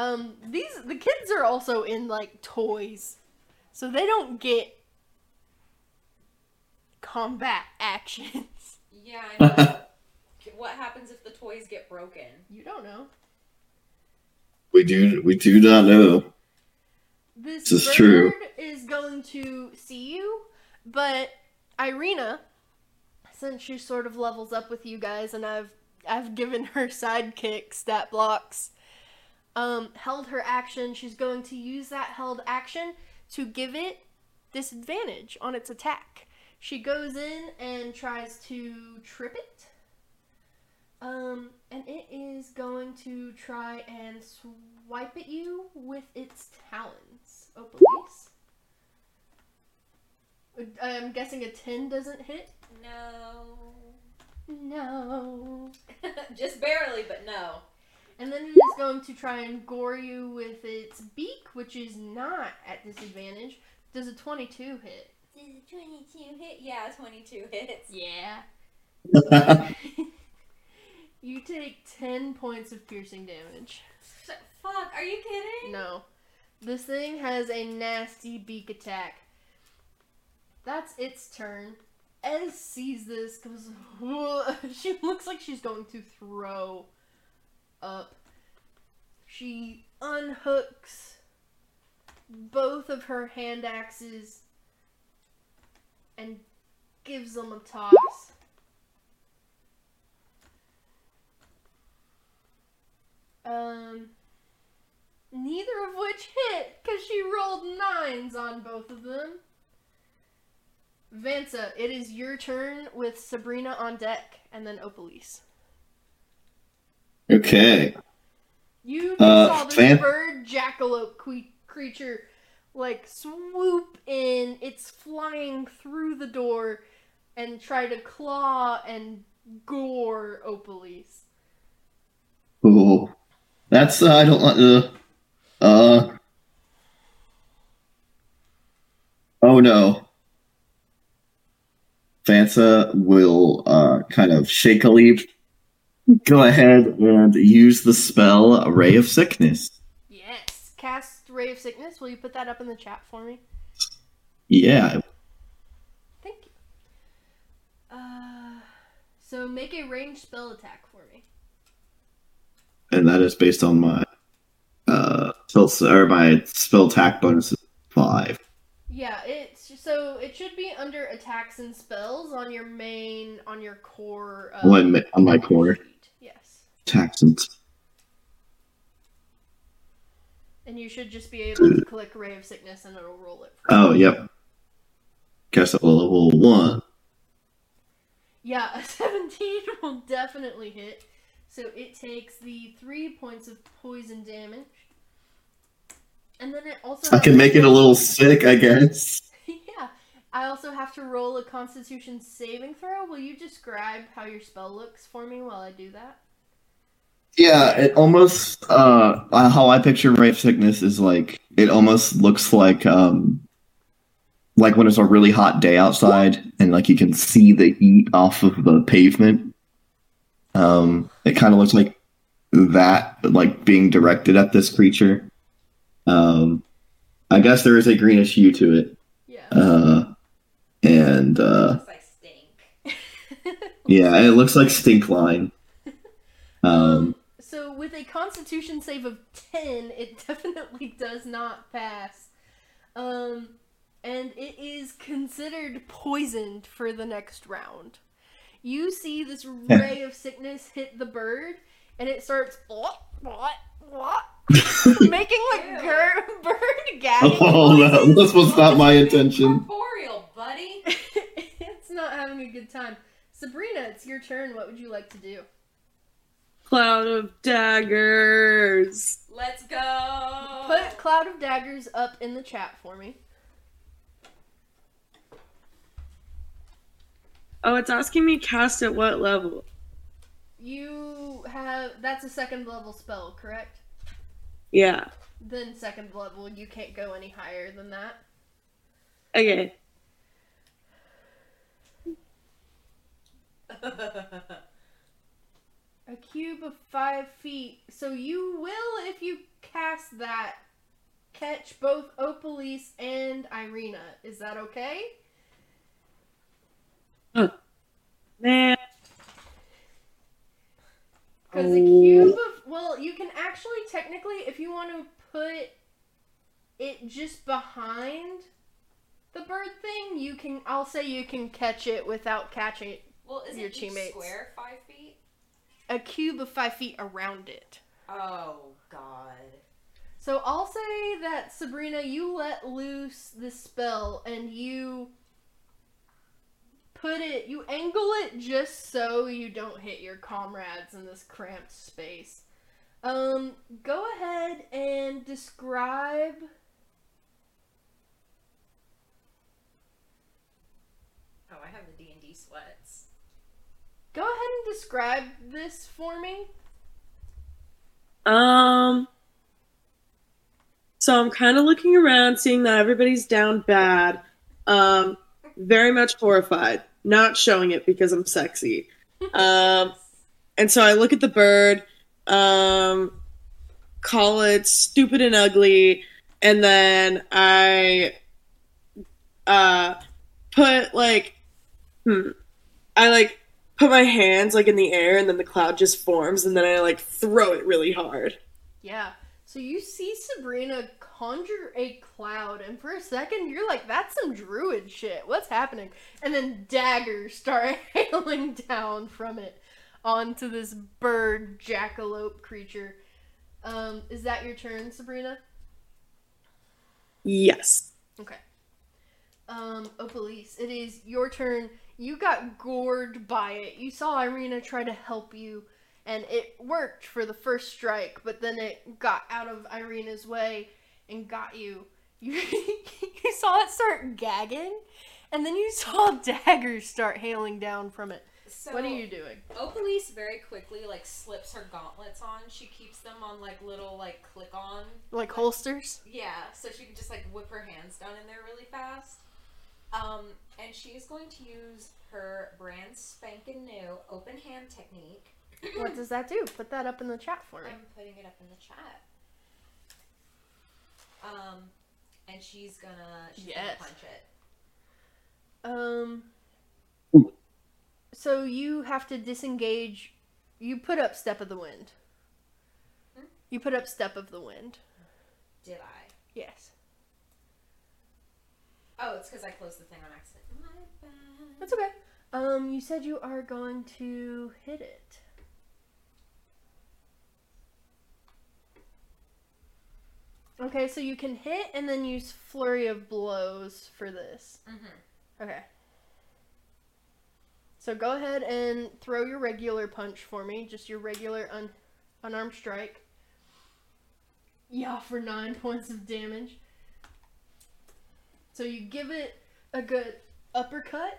Um, these the kids are also in like toys, so they don't get combat actions. Yeah, I know. what happens if the toys get broken? You don't know. We do we do not know. This, This is bird true. is going to see you, but Irina, since she sort of levels up with you guys, and I've I've given her sidekick stat blocks, um, held her action. She's going to use that held action to give it disadvantage on its attack. She goes in and tries to trip it. Um, and it is going to try and swipe at you with its talons. Oh, please. I'm guessing a 10 doesn't hit? No. No. Just barely, but no. And then it is going to try and gore you with its beak, which is not at disadvantage. Does a 22 hit? Does a 22 hit? Yeah, 22 hits. Yeah. You take take 10 points of piercing damage. Fuck, are you kidding? No. This thing has a nasty beak attack. That's its turn. Ez sees this, goes, she looks like she's going to throw up. She unhooks both of her hand axes and gives them a toss. Um, neither of which hit because she rolled nines on both of them. Vansa, it is your turn with Sabrina on deck and then Opalise. Okay. You Uh, saw this Van- bird jackalope que- creature like swoop in. It's flying through the door and try to claw and gore Opalise. Cool. That's uh, I don't want uh, uh Oh no. Vansa will uh kind of shakily go ahead and use the spell Ray of Sickness. Yes. Cast Ray of Sickness. Will you put that up in the chat for me? Yeah. Thank you. Uh, so make a ranged spell attack for me. And that is based on my uh spell or my spell attack bonus is five. Yeah, it's so it should be under attacks and spells on your main on your core. Uh, On my- on my core. sheet. Yes, and you should just be able to click Ray of Sickness and it'll roll it. For Oh yep. Guess at level one. Yeah, a seventeen will definitely hit. So it takes the three points of poison damage, and then it also. I can make it a little sick, I guess. Yeah. I also have to roll a constitution saving throw. Will you describe how your spell looks for me while I do that? Yeah, it almost uh how I picture Ray Sickness is like it almost looks like um like when it's a really hot day outside and like you can see the heat off of the pavement. Um it kind of looks like that like being directed at this creature. Um I guess there is a greenish hue to it. Yeah. Uh and uh Looks like stink. yeah, it looks like stink line. Um so with a constitution save of 10, it definitely does not pass. Um and it is considered poisoned for the next round. You see this ray of sickness hit the bird and it starts what what what making like Ew. bird gagging. Oh, that, noises. this was not my intention. Corporeal, buddy. it's not having a good time. Sabrina, it's your turn. What would you like to do? Cloud of daggers. Let's go. Put Cloud of Daggers up in the chat for me. Oh, it's asking me cast at what level? You have that's a second level spell, correct? Yeah. Then second level, you can't go any higher than that. Okay. A cube of five feet. So you will, if you cast that, catch both Opalise and Irina. Is that okay? Man. Because a Oh. cube of well, you can actually technically, if you want to put it just behind the bird thing, you can. I'll say you can catch it without catching it. well, is Your it each teammates. square five feet? A cube of five feet around it. Oh God. So I'll say that Sabrina, you let loose this spell and you put it, you angle it just so you don't hit your comrades in this cramped space. Um, go ahead and describe. Oh, I have the D and D sweats. Go ahead and describe this for me. Um. So I'm kind of looking around, seeing that everybody's down bad. Um, very much horrified. Not showing it because I'm sexy. Um, and so I look at the bird, um, call it stupid and ugly, and then I uh, put like, hmm, I like put my hands like in the air, and then the cloud just forms, and then I like throw it really hard. Yeah. So you see Sabrina conjure a cloud, and for a second you're like, "That's some druid shit. What's happening?" And then daggers start hailing down from it onto this bird jackalope creature. Um, is that your turn, Sabrina? Yes. Okay. Um, Opalise, it is your turn. You got gored by it. You saw Irina try to help you, and it worked for the first strike, but then it got out of Irina's way and got you. You, you saw it start gagging, and then you saw daggers start hailing down from it. So What are you doing? Opalise very quickly like slips her gauntlets on. She keeps them on like little like click on. Like holsters? Yeah, so she can just like whip her hands down in there really fast. Um, and she's going to use her brand spanking new open hand technique. What does that do? Put that up in the chat for me. I'm putting it up in the chat. Um, and she's gonna she's Yes. gonna punch it. Um. So you have to disengage. You put up Step of the Wind. Hmm? You put up Step of the Wind. Did I? Yes. Oh, it's because I closed the thing on accident. That's okay. Um, you said you are going to hit it. Okay, so you can hit and then use Flurry of Blows for this. Mhm. Okay. So go ahead and throw your regular punch for me, just your regular un- unarmed strike. Yeah, for nine points of damage. So you give it a good uppercut,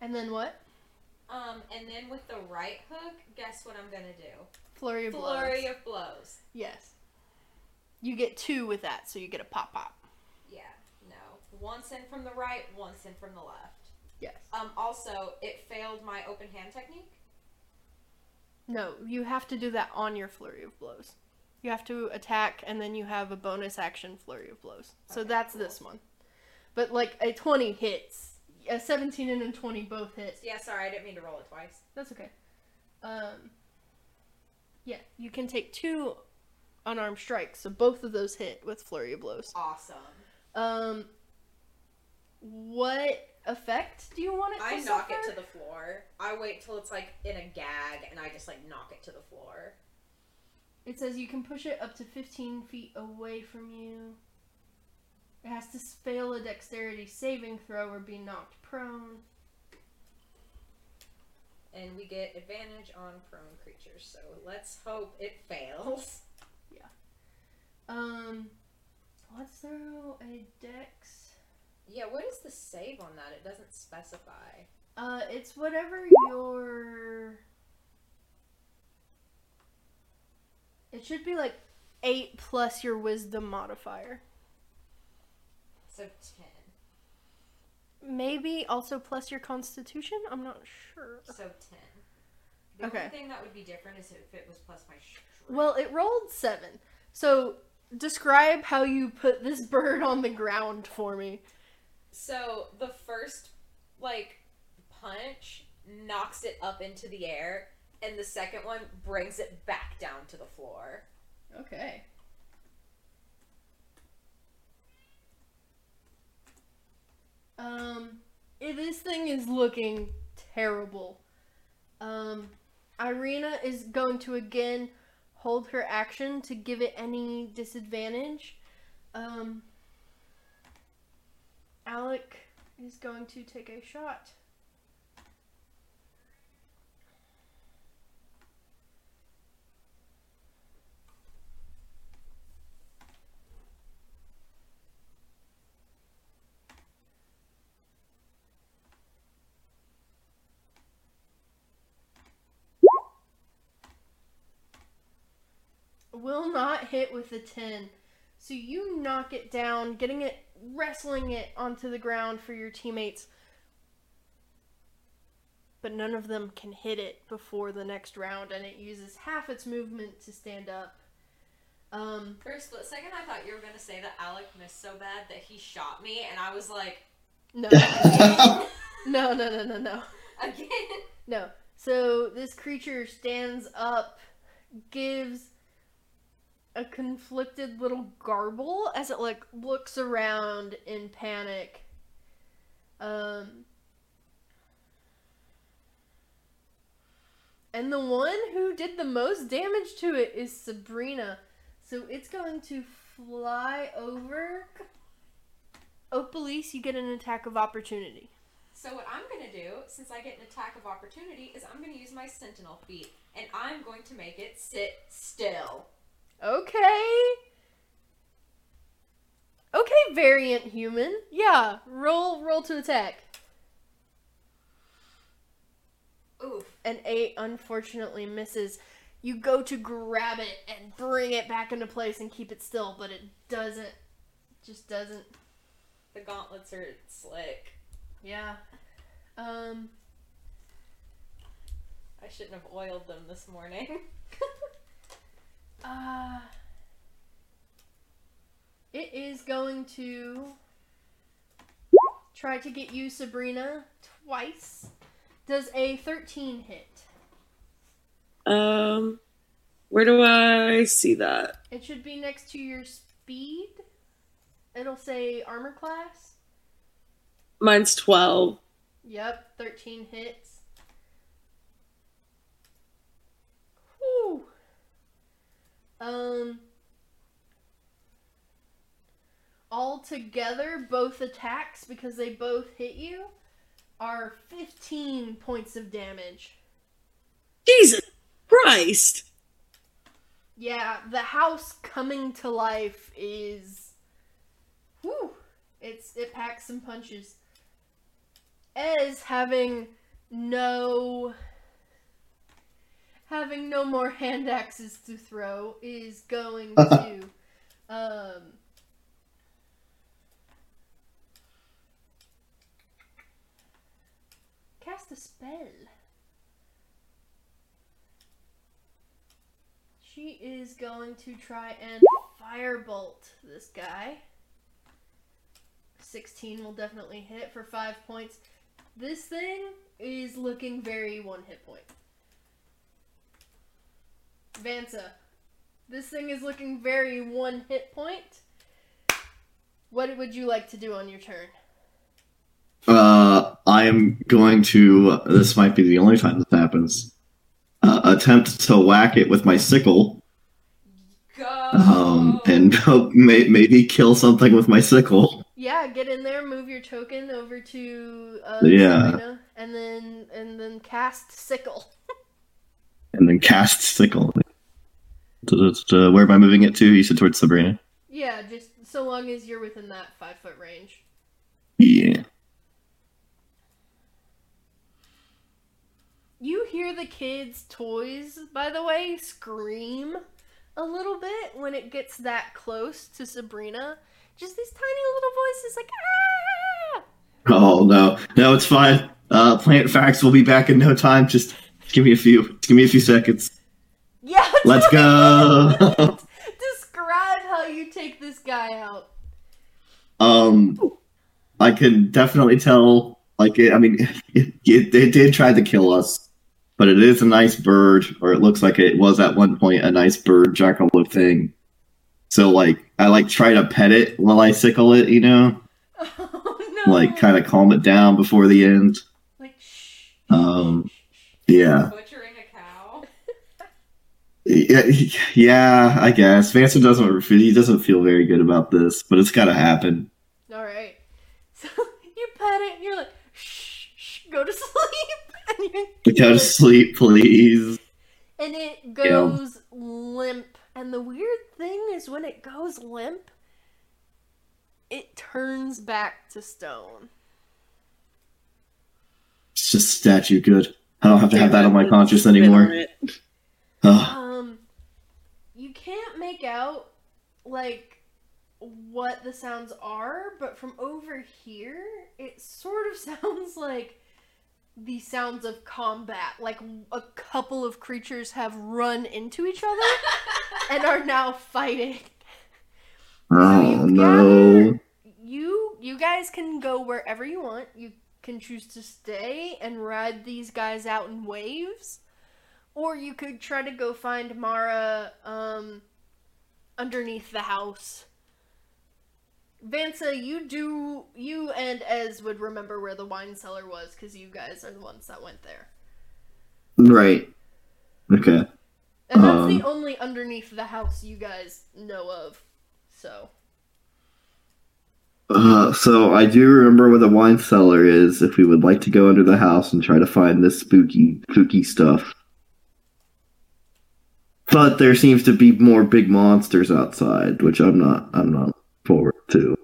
and then what? Um, and then with the right hook, guess what I'm gonna do? Flurry of blows. Flurry blows. of blows. Yes. You get two with that, so you get a pop pop. Yeah, no. Once in from the right, once in from the left. Yes. Um, also, it failed my open hand technique. No, you have to do that on your flurry of blows. You have to attack, and then you have a bonus action flurry of blows. So Okay, that's cool. this one. But like a twenty hits, a seventeen and a twenty both hit. Yeah, sorry, I didn't mean to roll it twice. That's okay. Um. Yeah, you can take two unarmed strikes, so both of those hit with flurry of blows. Awesome. Um. What effect do you want it to I knock it to the floor. I wait till it's like in a gag, and I just like knock it to the floor. It says you can push it up to 15 feet away from you. It has to fail a dexterity saving throw or be knocked prone. And we get advantage on prone creatures, so let's hope it fails. Yeah. Um, let's throw a dex. Yeah, what is the save on that? It doesn't specify. Uh, it's whatever your. It should be like 8 plus your wisdom modifier. So 10. Maybe also plus your constitution? I'm not sure. So 10. The Okay. only thing that would be different is if it was plus my strength. Well, it rolled seven. So describe how you put this bird on the ground for me. So the first like punch knocks it up into the air, and the second one brings it back down to the floor. Okay. Um, this thing is looking terrible. Um, Irina is going to again hold her action to give it any disadvantage. Um, Alec is going to take a shot. Will not hit with a 10. So you knock it down, getting it, wrestling it onto the ground for your teammates. but none of them can hit it before the next round, and it uses half its movement to stand up. Um, For a split second, I thought you were gonna say that Alec missed so bad that he shot me, and I was like, no, no, no, no, no, no. again. No. So this creature stands up, gives a conflicted little garble as it like looks around in panic. Um And the one who did the most damage to it is Sabrina. So it's going to fly over. Opalise, you get an attack of opportunity. So what I'm gonna do, since I get an attack of opportunity, is I'm gonna use my Sentinel feat, and I'm going to make it sit still. Okay. Okay, variant human. Yeah, roll roll to attack. Oof. An 8 unfortunately misses. You go to grab it and bring it back into place and keep it still, but it doesn't just doesn't. The gauntlets are slick. Yeah. Um I shouldn't have oiled them this morning. uh It is going to try to get you Sabrina twice. Does a 13 hit? Um, where do I see that? It should be next to your speed. It'll say armor class. Mine's 12. Yep, 13 hits. Whew. Um. All together, both attacks, because they both hit you, are 15 points of damage. Jesus Christ! Yeah, the house coming to life is. Whew. It's it packs some punches. Ez having no having no more hand axes to throw is going to um cast a spell. She is going to try and firebolt this guy. 16 will definitely hit for 5 points. This thing is looking very one hit point. Vansa, this thing is looking very one hit point. What would you like to do on your turn? Uh, I am going to. This might be the only time this happens. Uh, attempt to whack it with my sickle, Go. um, and may, maybe kill something with my sickle. Yeah, get in there, move your token over to uh, Yeah. Sabrina, and then and then cast sickle. and then cast sickle. Where am I moving it to? You said towards Sabrina. Yeah, just so long as you're within that five foot range. Yeah. You hear the kids' toys, by the way, scream a little bit when it gets that close to Sabrina. Just these tiny little voices like ah. Oh no, no, it's fine. Uh, Plant Facts will be back in no time. Just give me a few. Give me a few seconds. Let's go. Describe how you take this guy out. um, I can definitely tell. Like, it, I mean, it, it, it did try to kill us, but it is a nice bird, or it looks like it was at one point a nice bird jackalope thing. So, like, I like try to pet it while I sickle it, you know, Oh no. like kind of calm it down before the end. like shh. Um, yeah. Butchering a cow. Yeah, yeah, I guess Vansa doesn't. He doesn't feel very good about this, but it's got to happen. All right. So you pet it, and you're like, shh, shh, go to sleep, and you Go to sleep, please. and it goes limp. And the weird thing is, when it goes limp, it turns back to stone. It's just statue good. I don't have to have that on my Spin conscience anymore. Ugh. Um, you can't make out like what the sounds are, but from over here, it sort of sounds like the sounds of combat. Like a couple of creatures have run into each other and are now fighting. Oh no. gather- You you guys can go wherever you want. You can choose to stay and ride these guys out in waves, or you could try to go find Mara um, underneath the house. Vansa, you do you and Ez would remember where the wine cellar was because you guys are the ones that went there, Right. Okay. and that's the Um. only underneath the house you guys know of. So. Uh, so I do remember where the wine cellar is. If we would like to go under the house and try to find this spooky, spooky stuff. But there seems to be more big monsters outside, which I'm not. I'm not forward to.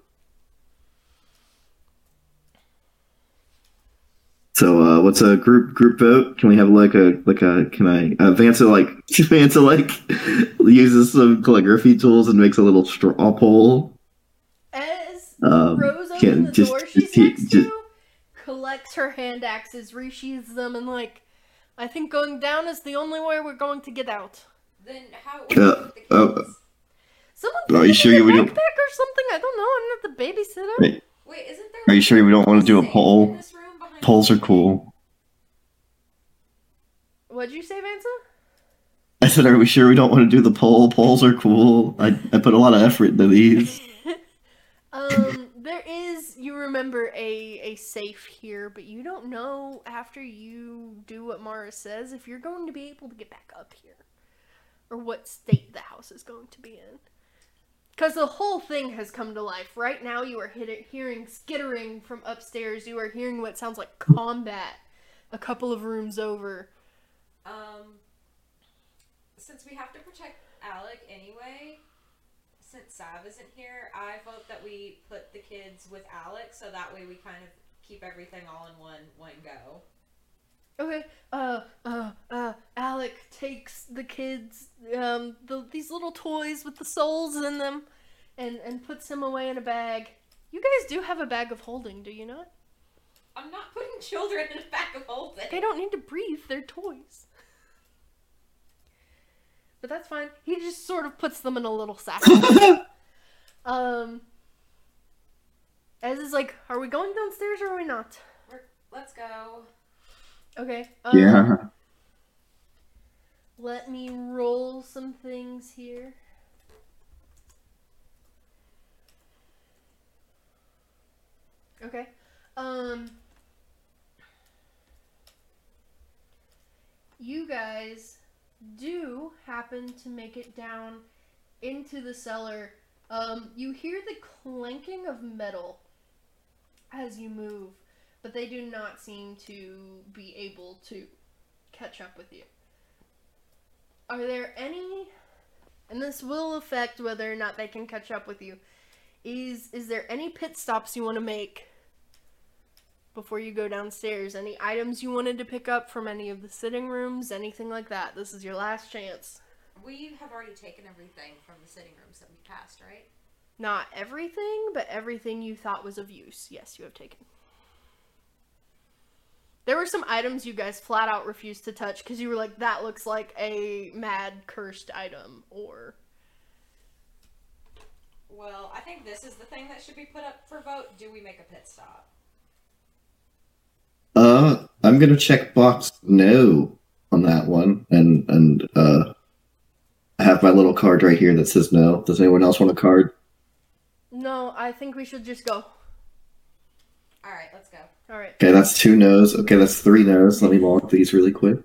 So, uh, what's a group group vote? Can we have like a like a? Can I? Uh, Vansa like Vansa like uses some calligraphy tools and makes a little straw poll. Ez Um, Rose opens can the just- door she's just- next just- to, collects her hand axes, resheathes them, and like, I think going down is the only way we're going to get out. Then how Uh, what about uh. Someone Are you it in sure their we don't- backpack or something? I don't know. I'm not the babysitter. Wait. Wait, isn't there? Are you sure we don't want to do a safe poll? in this room behind Polls are cool. What'd you say, Vansa? I said, are we sure we don't want to do the poll? Polls are cool. I, I put a lot of effort into these. um, there is you remember a a safe here, but you don't know after you do what Mara says if you're going to be able to get back up here, or what state the house is going to be in. Because the whole thing has come to life. Right now, you are hit- hearing skittering from upstairs. You are hearing what sounds like combat a couple of rooms over. Um, since we have to protect Alec anyway, since Sav isn't here, I vote that we put the kids with Alec so that way we kind of keep everything all in one one go. Okay. Uh, uh, uh, Alec takes the kids, um, the, these little toys with the souls in them, and and puts them away in a bag. You guys do have a bag of holding, do you not? I'm not putting children in a bag of holding. They don't need to breathe. They're toys. But that's fine. He just sort of puts them in a little sack. um. Ez is like, are we going downstairs or are we not? We're, let's go. Okay. Um, yeah. Let me roll some things here. Okay. Um You guys do happen to make it down into the cellar. Um you hear the clanking of metal as you move, but they do not seem to be able to catch up with you. Are there any and this will affect whether or not they can catch up with you. Is is there any pit stops you want to make before you go downstairs? Any items you wanted to pick up from any of the sitting rooms, anything like that? This is your last chance. We have already taken everything from the sitting rooms that we passed, right? Not everything, but everything you thought was of use. Yes, you have taken. There were some items you guys flat out refused to touch because you were like, that looks like a mad cursed item, or Well, I think this is the thing that should be put up for vote. Do we make a pit stop? Uh, I'm gonna check box no on that one, and and uh, I have my little card right here that says no. Does anyone else want a card? no, I think we should just go. All right, let's go. All right. Okay, that's two no's. Okay, that's three no's. Let me mark these really quick.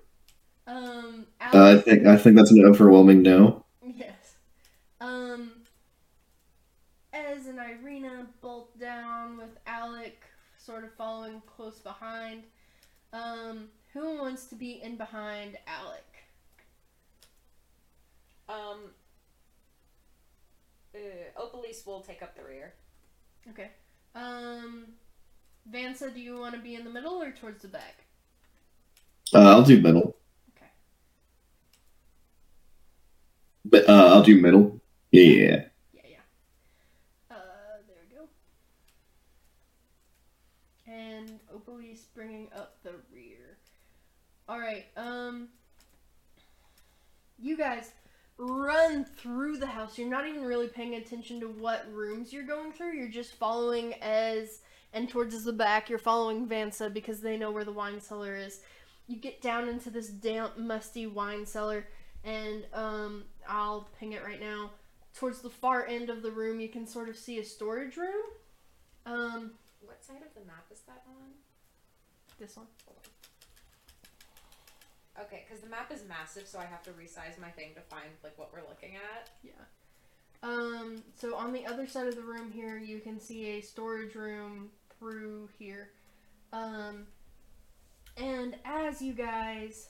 Um, Uh, I think I think that's an overwhelming no. yes. Um, Ez and Irina bolt down with Alec sort of following close behind. Um, who wants to be in behind Alec? Um, uh, Opalise will take up the rear. Okay. Um, Vansa, do you want to be in the middle or towards the back? Uh, I'll do middle. Okay. But uh, I'll do middle. Yeah. Yeah, yeah. Uh, there we go. And Opalise bringing up the rear. All right. Um, you guys run through the house. You're not even really paying attention to what rooms you're going through. You're just following as and towards the back. You're following Vansa because they know where the wine cellar is. You get down into this damp, musty wine cellar, and um, I'll ping it right now. Towards the far end of the room, you can sort of see a storage room. Um, What side of the map is that on? this one. Okay, because the map is massive, so I have to resize my thing to find like what we're looking at. Yeah. Um, so on the other side of the room here, you can see a storage room through here. Um, and as you guys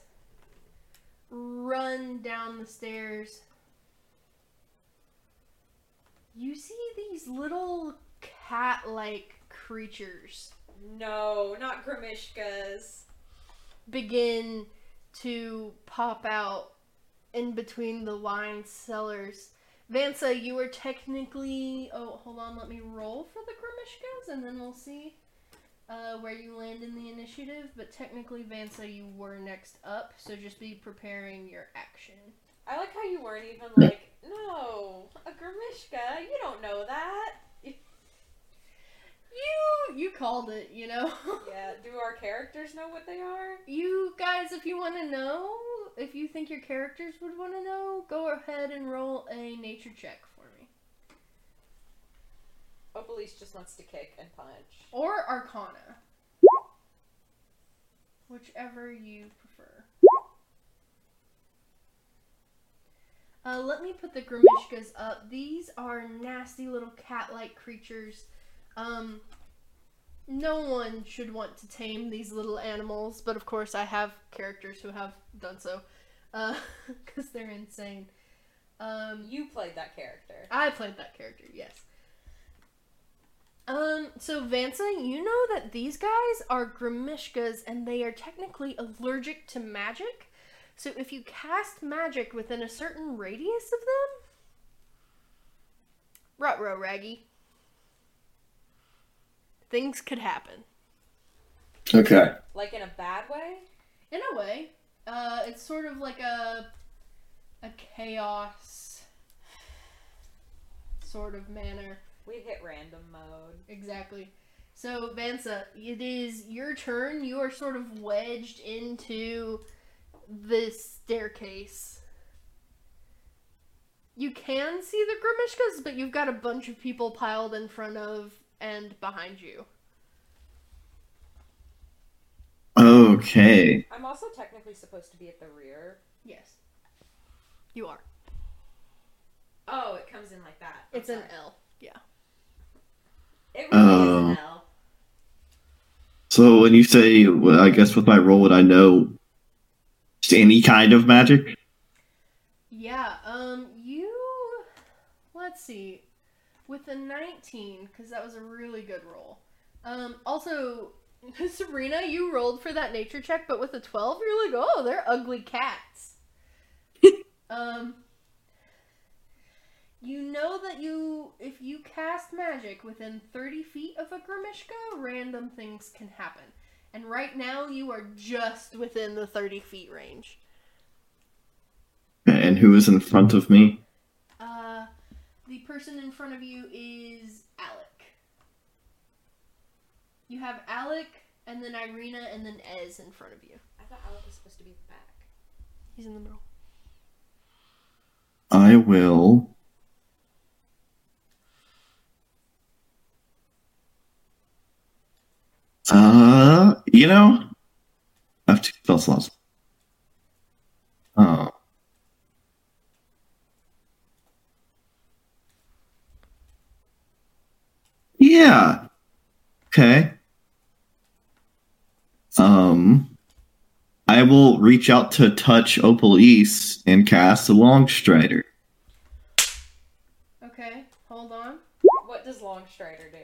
run down the stairs, you see these little cat like creatures No, not Grimishkas. begin to pop out in between the wine cellars. Vansa, you are technically. Oh, hold on. Let me roll for the Grimishkas, and then we'll see uh, where you land in the initiative. But technically, Vansa, you were next up, so just be preparing your action. I like how you weren't even like, no, a Grimishka. You don't know that. You you called it. You know. Yeah. Do our characters know what they are? You guys, if you want to know, if you think your characters would want to know, go ahead and roll a nature check for me. Opalise just wants to kick and punch. Or Arcana. Whichever you prefer. Uh, let me put the Grimishkas up. These are nasty little cat like creatures. Um, no one should want to tame these little animals, but of course, I have characters who have done so. Because they're insane. Um, You played that character. I played that character, yes. Um, so Vansa, you know that these guys are Grimishkas and they are technically allergic to magic. So if you cast magic within a certain radius of them, Rutro Raggy, things could happen. Okay. Like in a bad way? In a way, uh, it's sort of like a a chaos sort of manner. We hit random mode. Exactly. So, Vansa, it is your turn. You are sort of wedged into this staircase. You can see the Grimishkas, but you've got a bunch of people piled in front of and behind you. Okay. I'm also technically supposed to be at the rear. Yes. You are. Oh, it comes in like that. I'm It's an sorry. L. Yeah. It really is Oh. an L. So when you say, well, I guess with my role, would I know just any kind of magic? Yeah, um, you. Let's see. With a 19, because that was a really good roll. Um, also, Sabrina, you rolled for that nature check, but with a 12, you're like, oh, they're ugly cats. um, you know that you, if you cast magic within 30 feet of a Grimishka, random things can happen. And right now, you are just within the 30 feet range. And who is in front of me? Uh, the person in front of you is Alec. You have Alec, and then Irina, and then Ez in front of you. I thought Alec was supposed to be the back. He's in the middle. I will. Uh, you know, I have two spell slots. Oh. Yeah. Okay. Um, I will reach out to touch Opalise and cast a Long Strider. Okay, hold on. What does Longstrider do?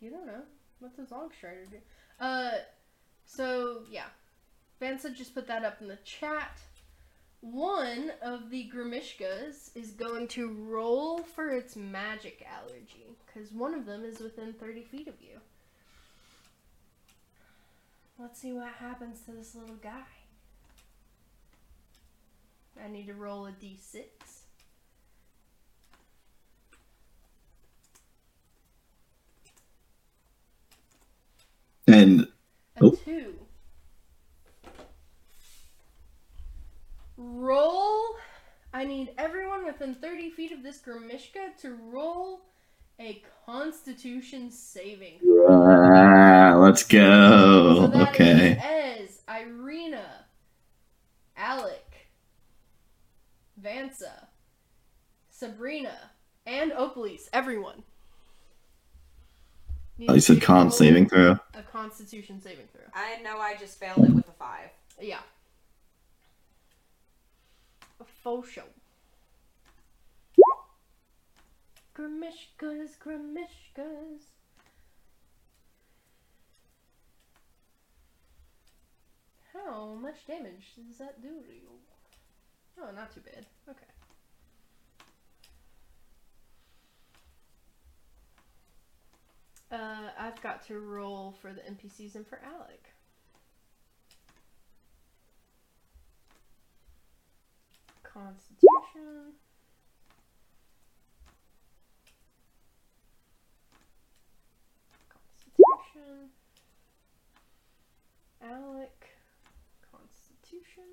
You don't know. What does Longstrider do? Uh, so, yeah. Vansa just put that up in the chat. One of the Grimishkas is going to roll for its magic allergy, because one of them is within 30 feet of you. let's see what happens to this little guy. I need to roll a d6. And A Oh. two. Roll. I need everyone within 30 feet of this Grimishka to roll a Constitution saving. uh, let's So go. that Okay. is Ez, Irina, Alec, Vansa, Sabrina, and Opalise. Everyone. Oh, you said con saving throw. A Constitution saving throw. I know I just failed it with a five. Yeah. Show. Grimishkas, Grimishkas. How much damage does that do to you? Oh, not too bad. Okay. Uh, I've got to roll for the NPCs and for Alec. Constitution. Constitution. Alec. Constitution.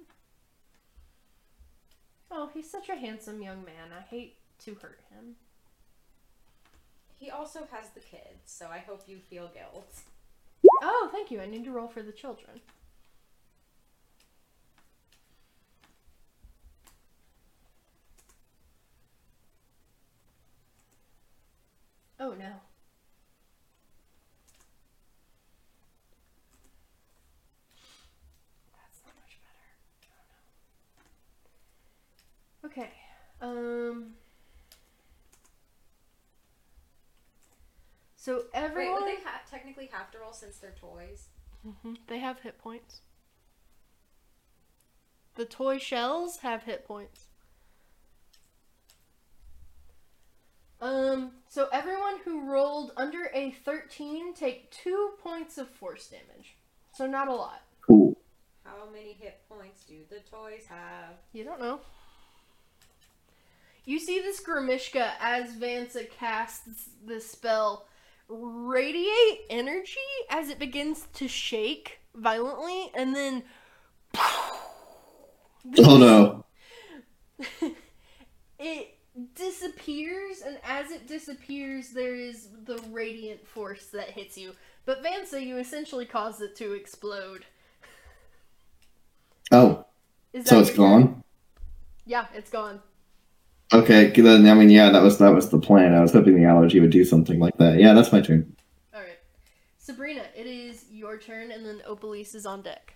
Oh, he's such a handsome young man. I hate to hurt him. He also has the kids, so I hope you feel guilt. Oh, thank you. I need to roll for the children. Oh no. That's not much better. Oh no. Okay. Um. So Wait, everyone. would they ha- technically have to roll since they're toys? hmm They have hit points. The toy shells have hit points. Um, so everyone who rolled under a 13 take 2 points of force damage. So not a lot. Cool. How many hit points do the toys have? You don't know. You see this Grimishka as Vansa casts the spell radiate energy as it begins to shake violently and then Oh no. it disappears and as it disappears there is the radiant force that hits you. But Vansa, you essentially caused it to explode. Oh, Is so it's your turn? gone. Yeah, it's gone. Okay, then I mean, yeah, that was that was the plan. I was hoping the allergy would do something like that. Yeah, that's my turn. Alright. Sabrina, it is your turn and then Opalise is on deck.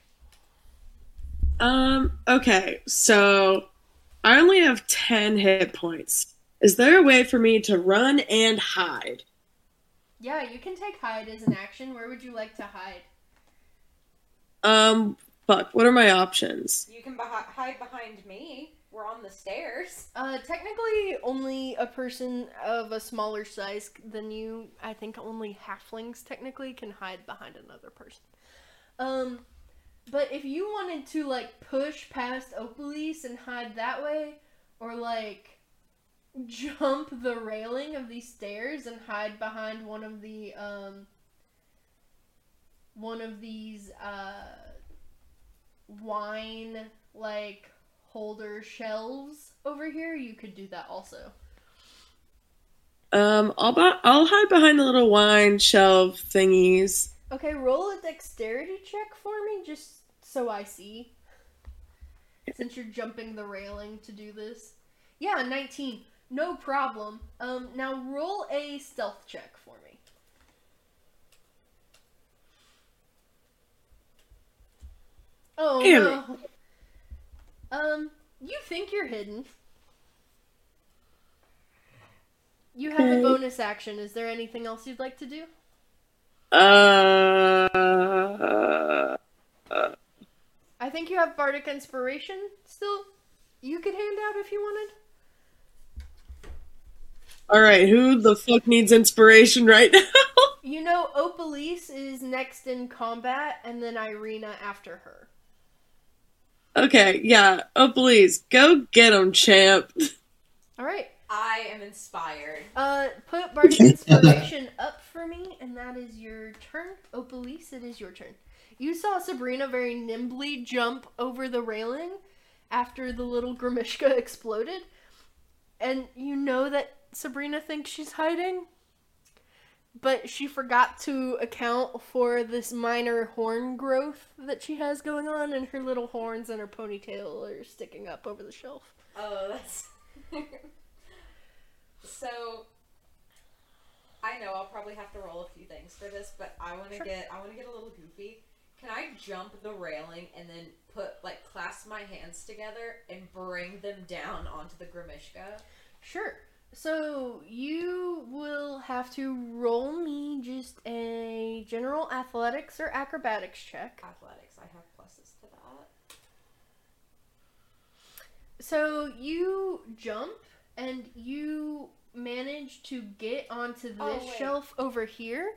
Um, okay, so I only have 10 hit points. Is there a way for me to run and hide? Yeah, you can take hide as an action. Where would you like to hide? Um, fuck, what are my options? You can beh- hide behind me. We're on the stairs. Uh, technically, only a person of a smaller size than you, I think only halflings technically can hide behind another person. Um, but if you wanted to, like, push past Opalise and hide that way, or, like, jump the railing of these stairs and hide behind one of the, um, one of these, uh, wine, like, holder shelves over here, you could do that also. Um, I'll, I'll hide behind the little wine shelf thingies. Okay, roll a dexterity check for me, just so I see. Since you're jumping the railing to do this. Yeah, 19. No problem. Um, now roll a stealth check for me. Oh Damn no. Um, you think you're hidden. You have a bonus action. Is there anything else you'd like to do? Uh, I think you have bardic inspiration still. You could hand out if you wanted. alright, who the fuck needs inspiration right now? You know, Opalise is next in combat, and then Irina after her. Okay, yeah. Opalise, go get him, champ. All right. I am inspired. Uh, put Bardic Inspiration up for me, and that is your turn. Oh, Opalise, it is your turn. You saw Sabrina very nimbly jump over the railing after the little Grimishka exploded, and you know that Sabrina thinks she's hiding, but she forgot to account for this minor horn growth that she has going on, and her little horns and her ponytail are sticking up over the shelf. Oh, that's. so. I know I'll probably have to roll a few things for this, but I want to Sure. get I want to get a little goofy. Can I jump the railing and then put like clasp my hands together and bring them down onto the Grimishka? Sure. So you will have to roll me just a general athletics or acrobatics check. Athletics, I have pluses to that. So you jump and you manage to get onto this Oh, shelf over here.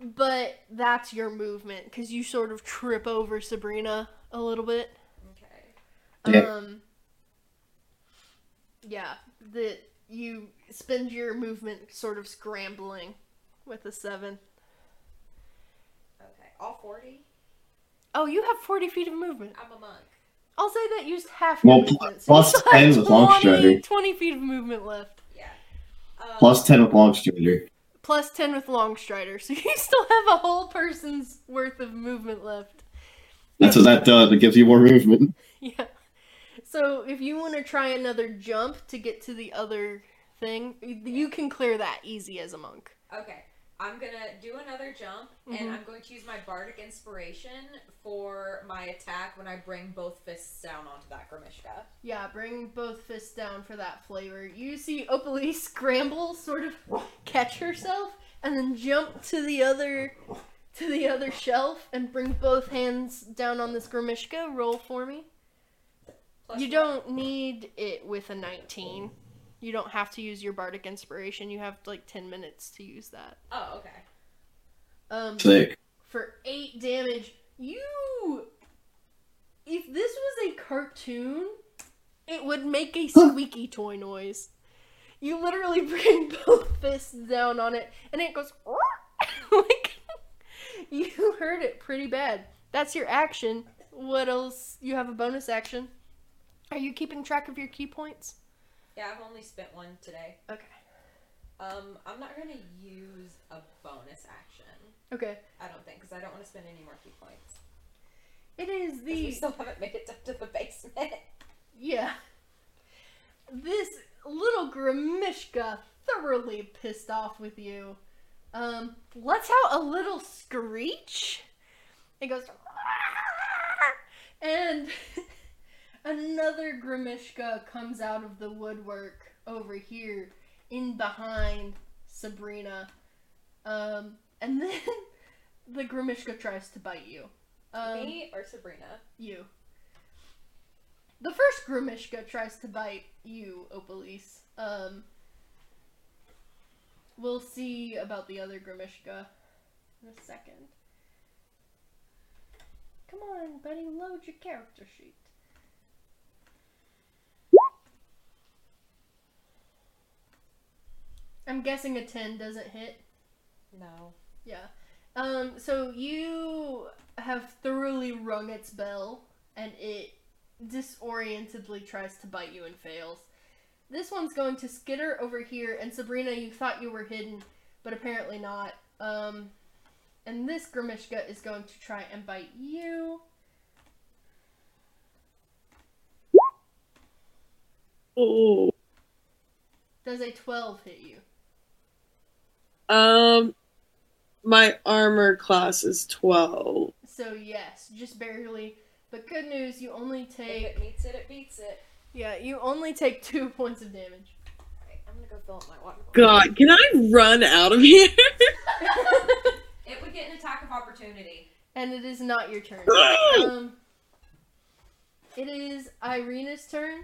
But that's your movement because you sort of trip over Sabrina a little bit. Okay. Yeah. Um Yeah, that you spend your movement sort of scrambling with a 7. Okay. All forty. Oh, you have 40 feet of movement. I'm a monk. I'll say that used half Well, movement. plus you still have 10 with long 20 20 feet of movement left. Yeah. Plus 10 with long strider. Plus 10 with long strider. So you still have a whole person's worth of movement left. That's what that does. It gives you more movement. Yeah. So if you want to try another jump to get to the other thing, you can clear that easy as a monk. Okay. I'm gonna do another jump, Mhm. and I'm going to use my bardic inspiration for my attack when I bring both fists down onto that Grimishka. Yeah, bring both fists down for that flavor. You see Opalise scramble, sort of catch herself, and then jump to the other to the other shelf and bring both hands down on this Grimishka. Roll for me. Plus You don't need it with a 19. You don't have to use your bardic inspiration. You have like 10 minutes to use that. Oh, okay. Um Sick. for 8 damage, you if this was a cartoon, it would make a squeaky toy noise. You literally bring both fists down on it and it goes like you heard it pretty bad. That's your action. What else? You have a bonus action. Are you keeping track of your ki points? Yeah, I've only spent one today. Okay. Um, I'm not gonna use a bonus action. Okay. I don't think, because I don't want to spend any more ki points. It is 'Cause we the still haven't made it up to the basement. yeah. This little Grimishka thoroughly pissed off with you. Um, lets out a little screech. It goes and another Gremishka comes out of the woodwork over here in behind Sabrina. Um, and then the Gremishka tries to bite you. Um, Me or Sabrina? you. The first Gremishka tries to bite you, Opalise. Um, we'll see about the other Gremishka in a second. Come on, buddy, load your character sheet. I'm guessing a 10 doesn't hit. No. Yeah. Um, so you have thoroughly rung its bell, and it disorientedly tries to bite you and fails. This one's going to skitter over here, and Sabrina, you thought you were hidden, but apparently not. Um, and this Gremishka is going to try and bite you. Oh. Does a 12 hit you? Um, my armor class is 12. So yes, just barely. But good news, you only If take it meets it, it beats it. yeah, you only take two points of damage. Alright, I'm gonna go fill up my water. God, can I run out of here? It would get an attack of opportunity. and it is not your turn. um, it is Irina's turn.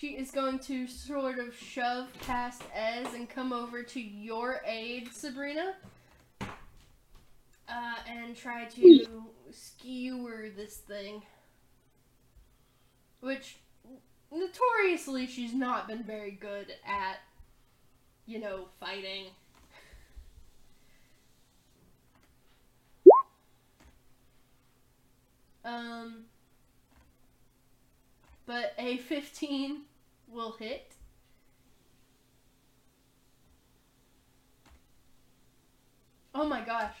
She is going to sort of shove past Ez and come over to your aid, Sabrina. uh, and try to skewer this thing. Which, notoriously, she's not been very good at, you know, fighting. Um, but a 15 will hit. Oh my gosh.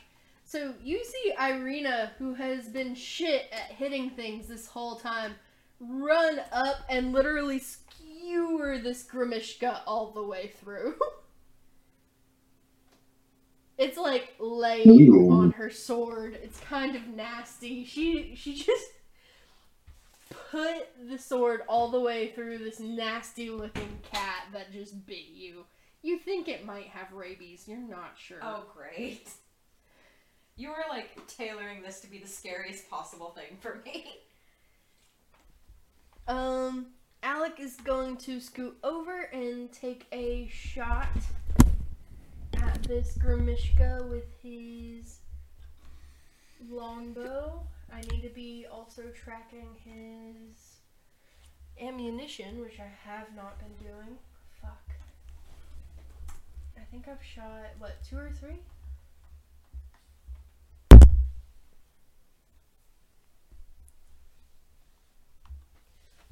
So you see Irina, who has been shit at hitting things this whole time, run up and literally skewer this Gremishka all the way through. it's like laying Ooh. on her sword. It's kind of nasty. She she just put the sword all the way through this nasty looking cat that just bit you. You think it might have rabies, you're not sure. Oh, great. You were like tailoring this to be the scariest possible thing for me. Um, Alec is going to scoot over and take a shot at this Gremishka with his longbow. I need to be also tracking his ammunition, which I have not been doing. Fuck. I think I've shot, what, two or three?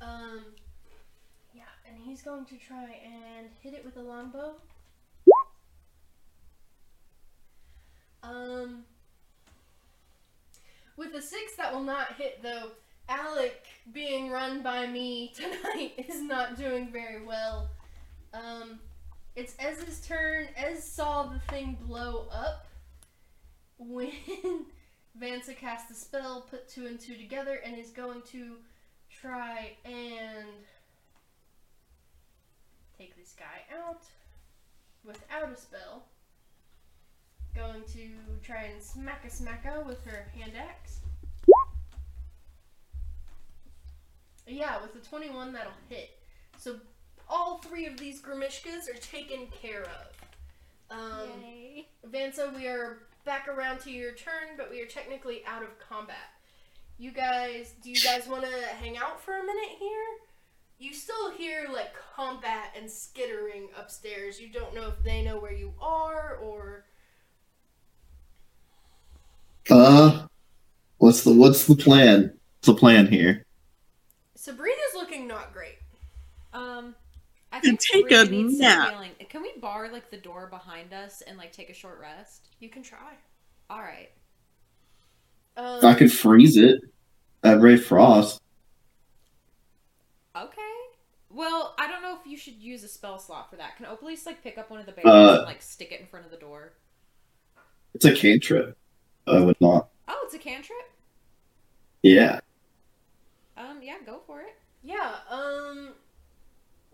Um, yeah, and he's going to try and hit it with a longbow. Um, with a six, that will not hit though. Alec, being run by me tonight, is not doing very well. Um, it's Ez's turn. Ez saw the thing blow up when Vansa cast the spell, put two and two together, and is going to try and take this guy out without a spell. Going to try and smack a smacka with her hand axe. Yeah, with the 21, that'll hit. So all three of these Gremishkas are taken care of. Um, Vansa, we are back around to your turn, but we are technically out of combat. You guys, do you guys want to hang out for a minute here? You still hear like combat and skittering upstairs. You don't know if they know where you are or. Uh, what's the what's the plan? What's the plan here? Sabrina's looking not great. Um, I And think take Sabrina a needs some nap. healing. Can we bar like the door behind us and like take a short rest? You can try. All right. Um, I could freeze it at Ray Frost. Okay. Well, I don't know if you should use a spell slot for that. Can Opalise like pick up one of the bears Uh, and like stick it in front of the door? It's a cantrip. I would not. Oh, it's a cantrip. Yeah. Um, yeah, go for it. Yeah, um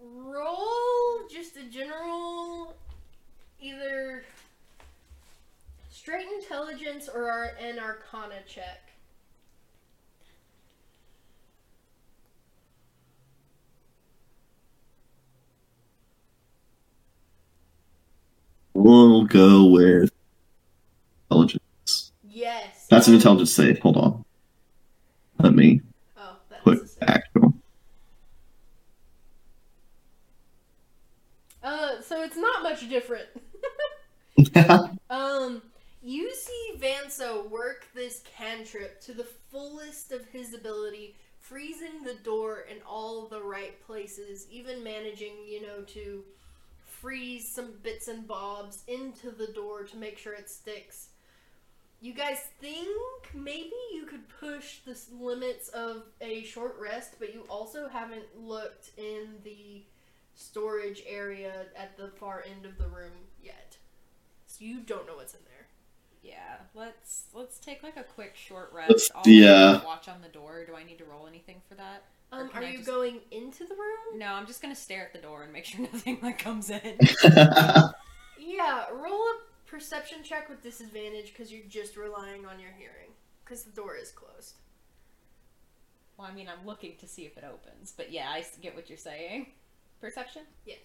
roll just a general either straight intelligence or ar- an arcana check. We'll go with intelligence. Yes. That's an intelligence save. Hold on. Let me Oh, that put is a save. actual. Uh so it's not much different. Um, you see Vansa work this cantrip to the fullest of his ability, freezing the door in all the right places, even managing, you know, to freeze some bits and bobs into the door to make sure it sticks. You guys think maybe you could push the limits of a short rest, but you also haven't looked in the storage area at the far end of the room yet. So you don't know what's in there. Yeah, let's let's take like a quick short rest. Let's- I'll yeah. watch on the door. Do I need to roll anything for that? Um, are I you just- going into the room? No, I'm just gonna stare at the door and make sure nothing like comes in. Yeah, roll a perception check with disadvantage because you're just relying on your hearing. Because the door is closed. well, I mean, I'm looking to see if it opens, but yeah, I get what you're saying. Perception. Yes.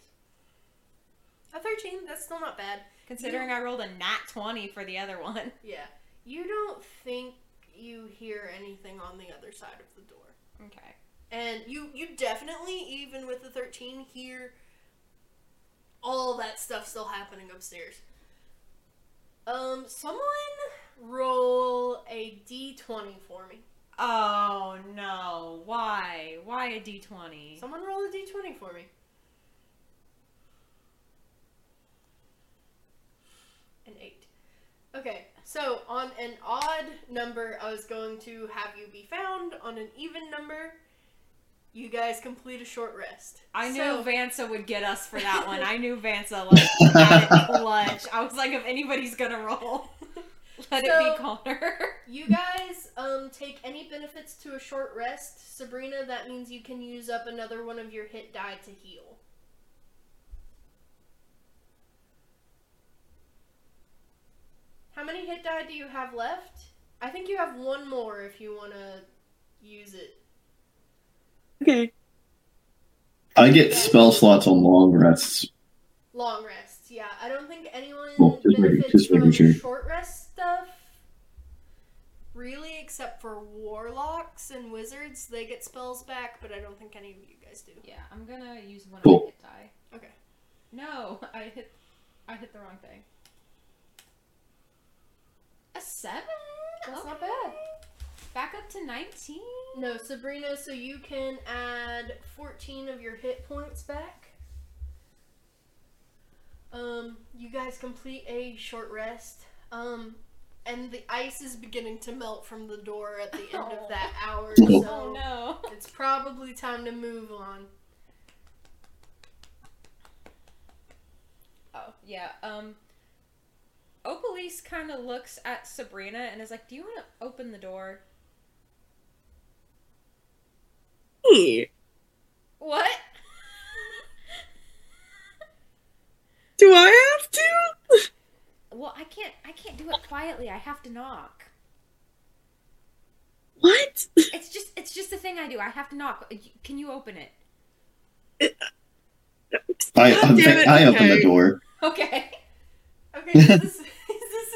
A 13, that's still not bad. Considering I rolled a nat 20 for the other one. Yeah. You don't think you hear anything on the other side of the door. Okay. And you you definitely, even with the 13, hear all that stuff still happening upstairs. Um, someone roll a d20 for me. Oh no! Why? Why a D twenty? Someone roll a d20 for me. An 8. Okay, so on an odd number, I was going to have you be found. On an even number, you guys complete a short rest. I knew So- Vansa would get us for that one. I knew Vansa like clutch. I was like, if anybody's gonna roll, let it be Connor. You guys um take any benefits to a short rest. Sabrina, that means you can use up another one of your hit die to heal. How many hit die do you have left? I think you have one more if you want to use it. Okay. I get spell slots on long rests. Long rests, yeah. I don't think anyone Well, just making- benefits just from sure. short rest stuff. Really, except for warlocks and wizards, they get spells back, but I don't think any of you guys do. Yeah, I'm gonna use one Cool. of my hit die. Okay. No, I hit, I hit the wrong thing. A seven. That's not bad. Back up to nineteen. No, Sabrina, so you can add 14 of your hit points back. Um, you guys complete a short rest. Um, and the ice is beginning to melt from the door at the end Oh. of that hour, so Oh no. it's probably time to move on. Oh yeah. Um. Opalise kind of looks at Sabrina and is like, "Do you want to open the door?" Hey, What? do I have to? well, I can't. I can't do it quietly. I have to knock. What? It's just. It's just a thing I do. I have to knock. Can you open it? Uh, I God damn it, I open the door. Okay. Okay, is this, is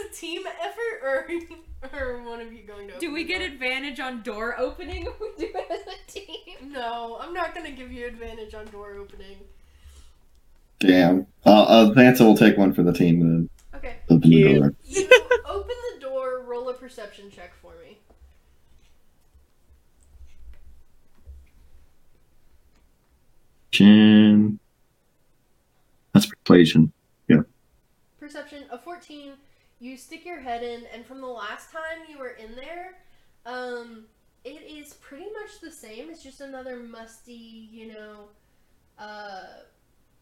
this a team effort or, or one of you going to Do we get door? advantage on door opening if we do it as a team? No, I'm not gonna give you advantage on door opening. Damn. Uh, uh, Vansa will take one for the team and Okay. open the door. You open the door, roll a perception check for me. Chin. That's persuasion. Yeah. Perception of 14, you stick your head in, and from the last time you were in there, um, it is pretty much the same. It's just another musty, you know, uh,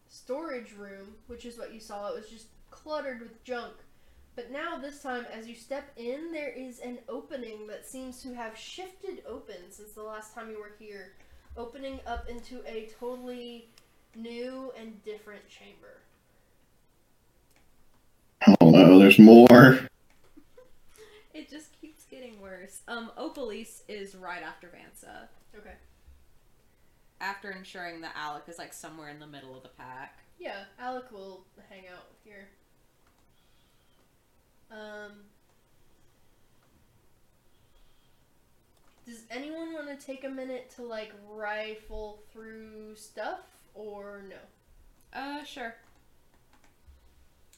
storage room, which is what you saw. It was just cluttered with junk. But now, this time, as you step in, there is an opening that seems to have shifted open since the last time you were here, opening up into a totally new and different chamber. Oh no, there's more. It just keeps getting worse. Um, Opalise is right after Vansa. Okay. After ensuring that Alec is like somewhere in the middle of the pack. Yeah, Alec will hang out here. Um, does anyone want to take a minute to like rifle through stuff or no? Uh, sure.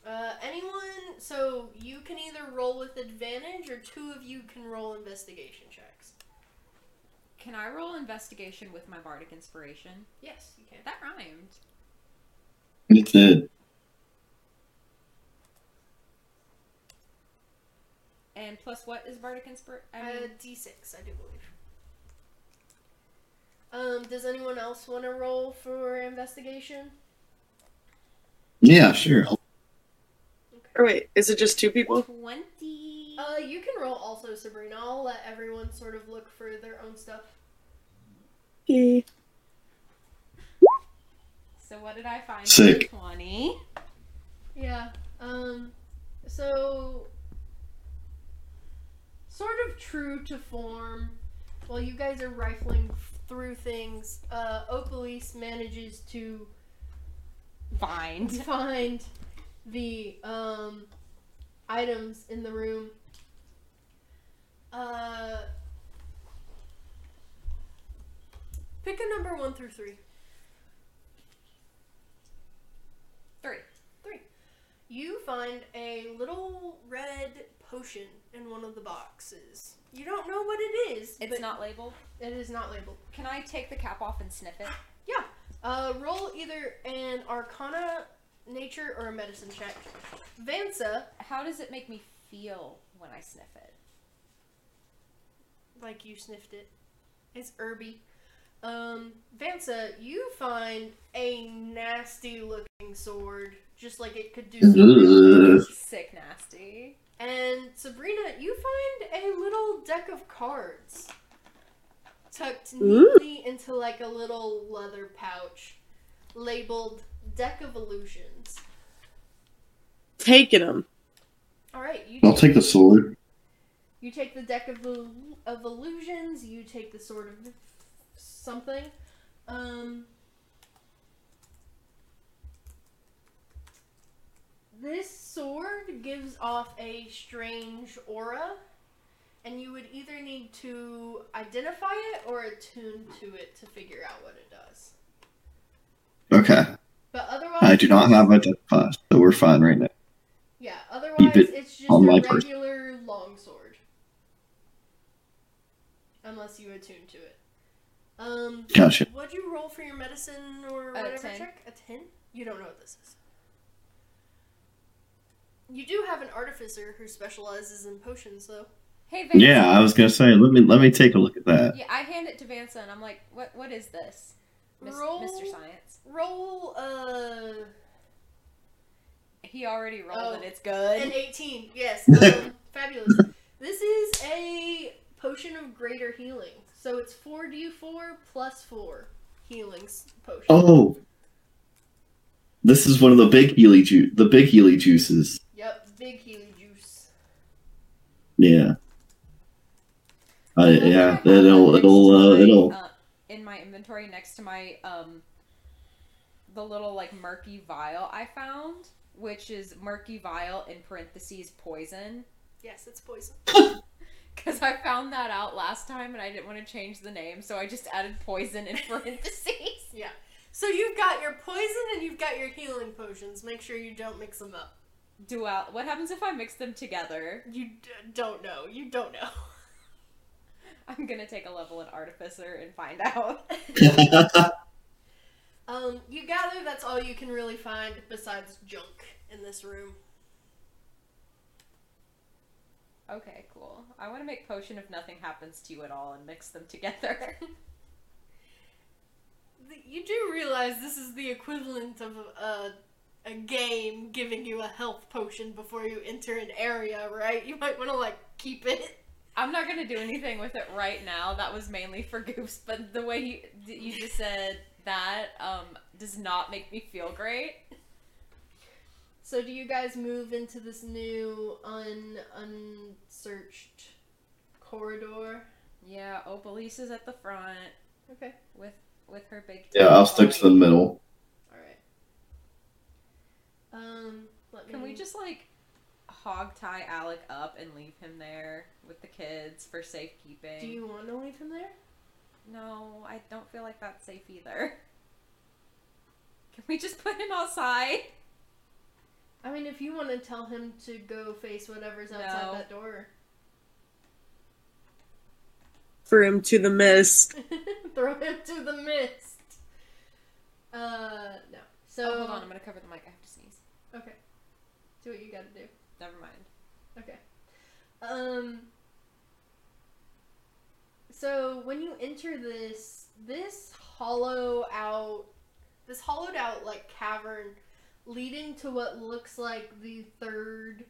Uh, anyone? So you can either roll with advantage or two of you can roll investigation checks. Can I roll investigation with my bardic inspiration? Yes, you can. That rhymed. It did. And plus, what is bardic inspiration? I Uh, D6, I do believe. Um, does anyone else want to roll for investigation? Yeah, sure. Or wait, is it just two people? twenty. Uh, you can roll also, Sabrina. I'll let everyone sort of look for their own stuff. Okay. so what did I find? Sick. Twenty. Yeah. Um, so sort of true to form. While you guys are rifling through things, uh, Opalise manages to Find. find the um items in the room Uh, pick a number one through three. Three. Three. You find a little red potion in one of the boxes. You don't know what it is. It's not labeled. It is not labeled. Can I take the cap off and sniff it? Yeah. Uh, roll either an Arcana, Nature, or a Medicine check. Vansa, How does it make me feel when I sniff it? like you sniffed it. It's herby. Um, Vansa, you find a nasty looking sword, just like it could do some real Ugh. Sick nasty. And Sabrina, you find a little deck of cards tucked neatly into like a little leather pouch labeled Deck of Illusions. Taking them. All right, you I'll take the sword. You take the deck of il- of illusions. You take the sword of something. Um, this sword gives off a strange aura, and you would either need to identify it or attune to it to figure out what it does. Okay. But otherwise, I do not have identify, so we're fine right now. Yeah, otherwise it it's just on a my person. regular longsword. Unless you attune to it. Um, Gotcha. what'd you roll for your medicine or A whatever 10. check? A 10? You don't know what this is. You do have an artificer who specializes in potions, though. Hey, Vanessa. Yeah, I was gonna say, let me let me take a look at that. Yeah, I hand it to Vansa and I'm like, what? What is this, Mis- Roll- Mr. Science? Roll uh, He already rolled Oh. and it's good. an 18. Yes, um, fabulous. This is a potion of greater healing. So it's 4d4 plus 4 healings potion. Oh, this is one of the big Healy juice, the big Healy juices. Yep, big healing juice. Yeah. Uh, I love that I yeah, it'll it'll uh, it'll. Inventory next to my um the little like murky vial I found, which is murky vial in parentheses poison. Yes, it's poison. Because I found that out last time and I didn't want to change the name, so I just added poison in parentheses. Yeah. So you've got your poison and you've got your healing potions. Make sure you don't mix them up. Dual. What happens if I mix them together? You d- don't know. You don't know. I'm gonna take a level in artificer and find out. Um, you gather that's all you can really find besides junk in this room. okay, cool. I want to make potion if nothing happens to you at all and mix them together. You do realize this is the equivalent of a, a game giving you a health potion before you enter an area, right? You might want to like keep it. I'm not gonna do anything with it right now. That was mainly for Goose, but the way you you just said that um does not make me feel great. So do you guys move into this new un unsearched corridor? Yeah, Opalise is at the front Okay. with with her big. yeah, I'll stick to the middle. All right. Um, let me. Can we just like hog tie Alec up and leave him there with the kids for safekeeping? Do you want to leave him there? No, I don't feel like that's safe either. Can we just put him outside? I mean, if you want to tell him to go face whatever's outside No. that door, For him to the mist. throw him to the mist. Uh, no. So oh, hold on, I'm gonna cover the mic. I have to sneeze. Okay. Do what you gotta do. Never mind. Okay. Um. So when you enter this, this hollow out, this hollowed out like cavern, leading to what looks like the third.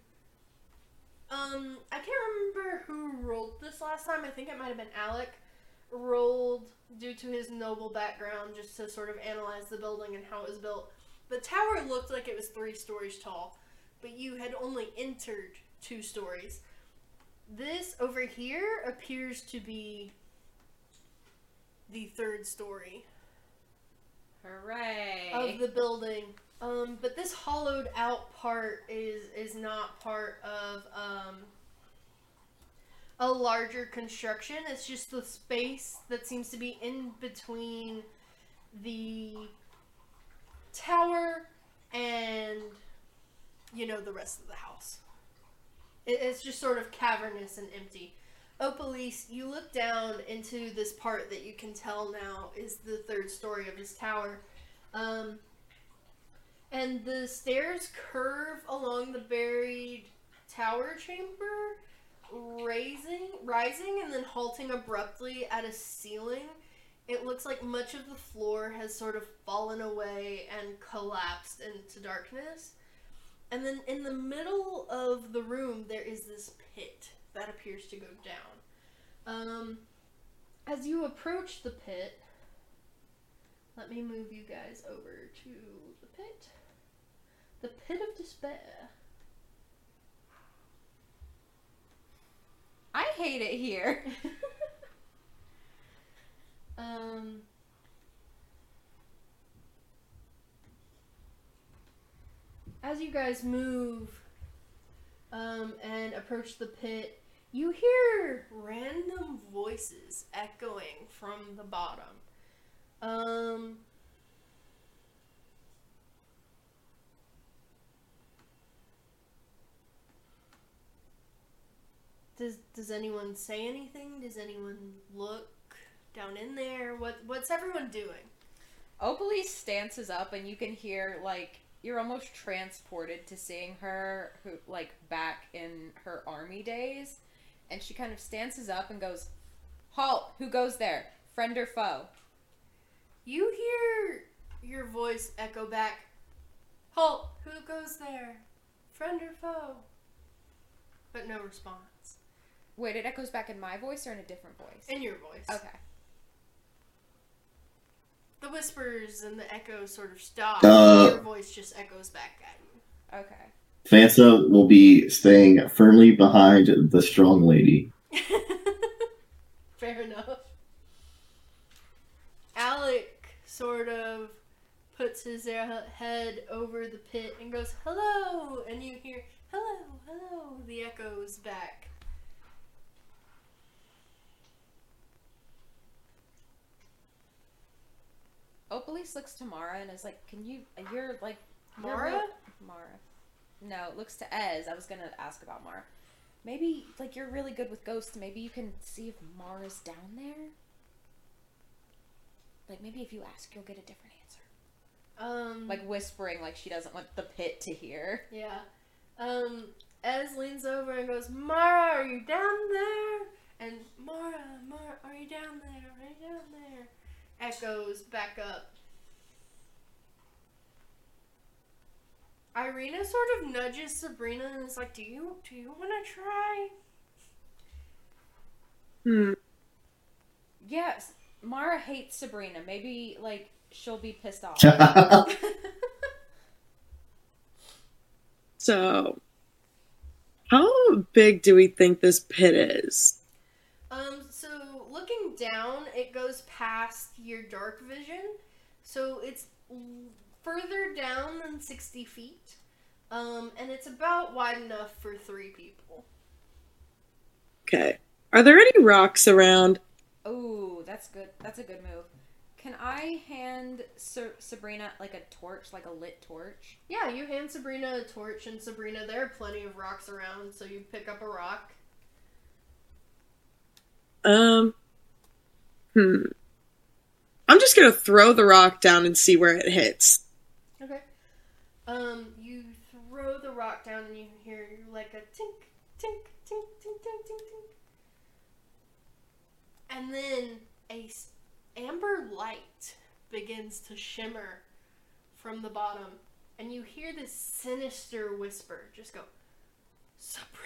Um, I can't remember who rolled this last time. I think it might have been Alec. Rolled due to his noble background, just to sort of analyze the building and how it was built. The tower looked like it was three stories tall but you had only entered two stories. This over here appears to be the third story Hooray! of the building. Um, but this hollowed out part is is not part of um, a larger construction. It's just the space that seems to be in between the tower and you know the rest of the house. It, it's just sort of cavernous and empty. Opalise, you look down into this part that you can tell now is the third story of his tower. Um, and the stairs curve along the buried tower chamber, raising, rising, and then halting abruptly at a ceiling. It looks like much of the floor has sort of fallen away and collapsed into darkness. And then in the middle of the room, there is this pit that appears to go down. Um, as you approach the pit, let me move you guys over to the pit. The pit of despair. I hate it here. um, as you guys move um, and approach the pit, you hear random voices echoing from the bottom. Um, does does anyone say anything? Does anyone look down in there? What what's everyone doing? Opalise stances up, and you can hear like you're almost transported to seeing her, who like back in her army days, and she kind of stances up and goes, "Halt! Who goes there? Friend or foe?" You hear your voice echo back. Halt! Who goes there? Friend or foe? But no response. Wait, it echoes back in my voice or in a different voice? In your voice. Okay. The whispers and the echoes sort of stop. Uh. your voice just echoes back at you. Okay. Vansa will be staying firmly behind the strong lady. Fair enough. Alec sort of puts his head over the pit and goes, hello! And you hear, hello, hello, the echoes back. Opalise looks to Mara and is like, "Can you? You're like you're Mara? real- Mara. No, looks to Ez. I was gonna ask about Mara. Maybe like you're really good with ghosts. Maybe you can see if Mara's down there. Like maybe if you ask, you'll get a different answer. Um, Like whispering, like she doesn't want the pit to hear. yeah. Um, Ez leans over and goes, Mara, are you down there? And Mara, Mara, are you down there? Are you down there? Echoes back up. Irina sort of nudges Sabrina and is like, "Do you do you want to try?" Hmm. Yes, Mara hates Sabrina. Maybe like she'll be pissed off. So, how big do we think this pit is? Um, so looking down, it goes past your dark vision. So it's further down than 60 feet. Um, and it's about wide enough for three people. Okay. Are there any rocks around? Oh, that's good. That's a good move. Can I hand Sa- Sabrina like a torch, like a lit torch? Yeah, you hand Sabrina a torch, and Sabrina, there are plenty of rocks around, so you pick up a rock. Um. Hmm. I'm just gonna throw the rock down and see where it hits. Okay. Um, you throw the rock down, and you hear like a tink, tink, tink, tink, tink, tink, tink. And then a amber light begins to shimmer from the bottom, and you hear this sinister whisper just go, Sabrina.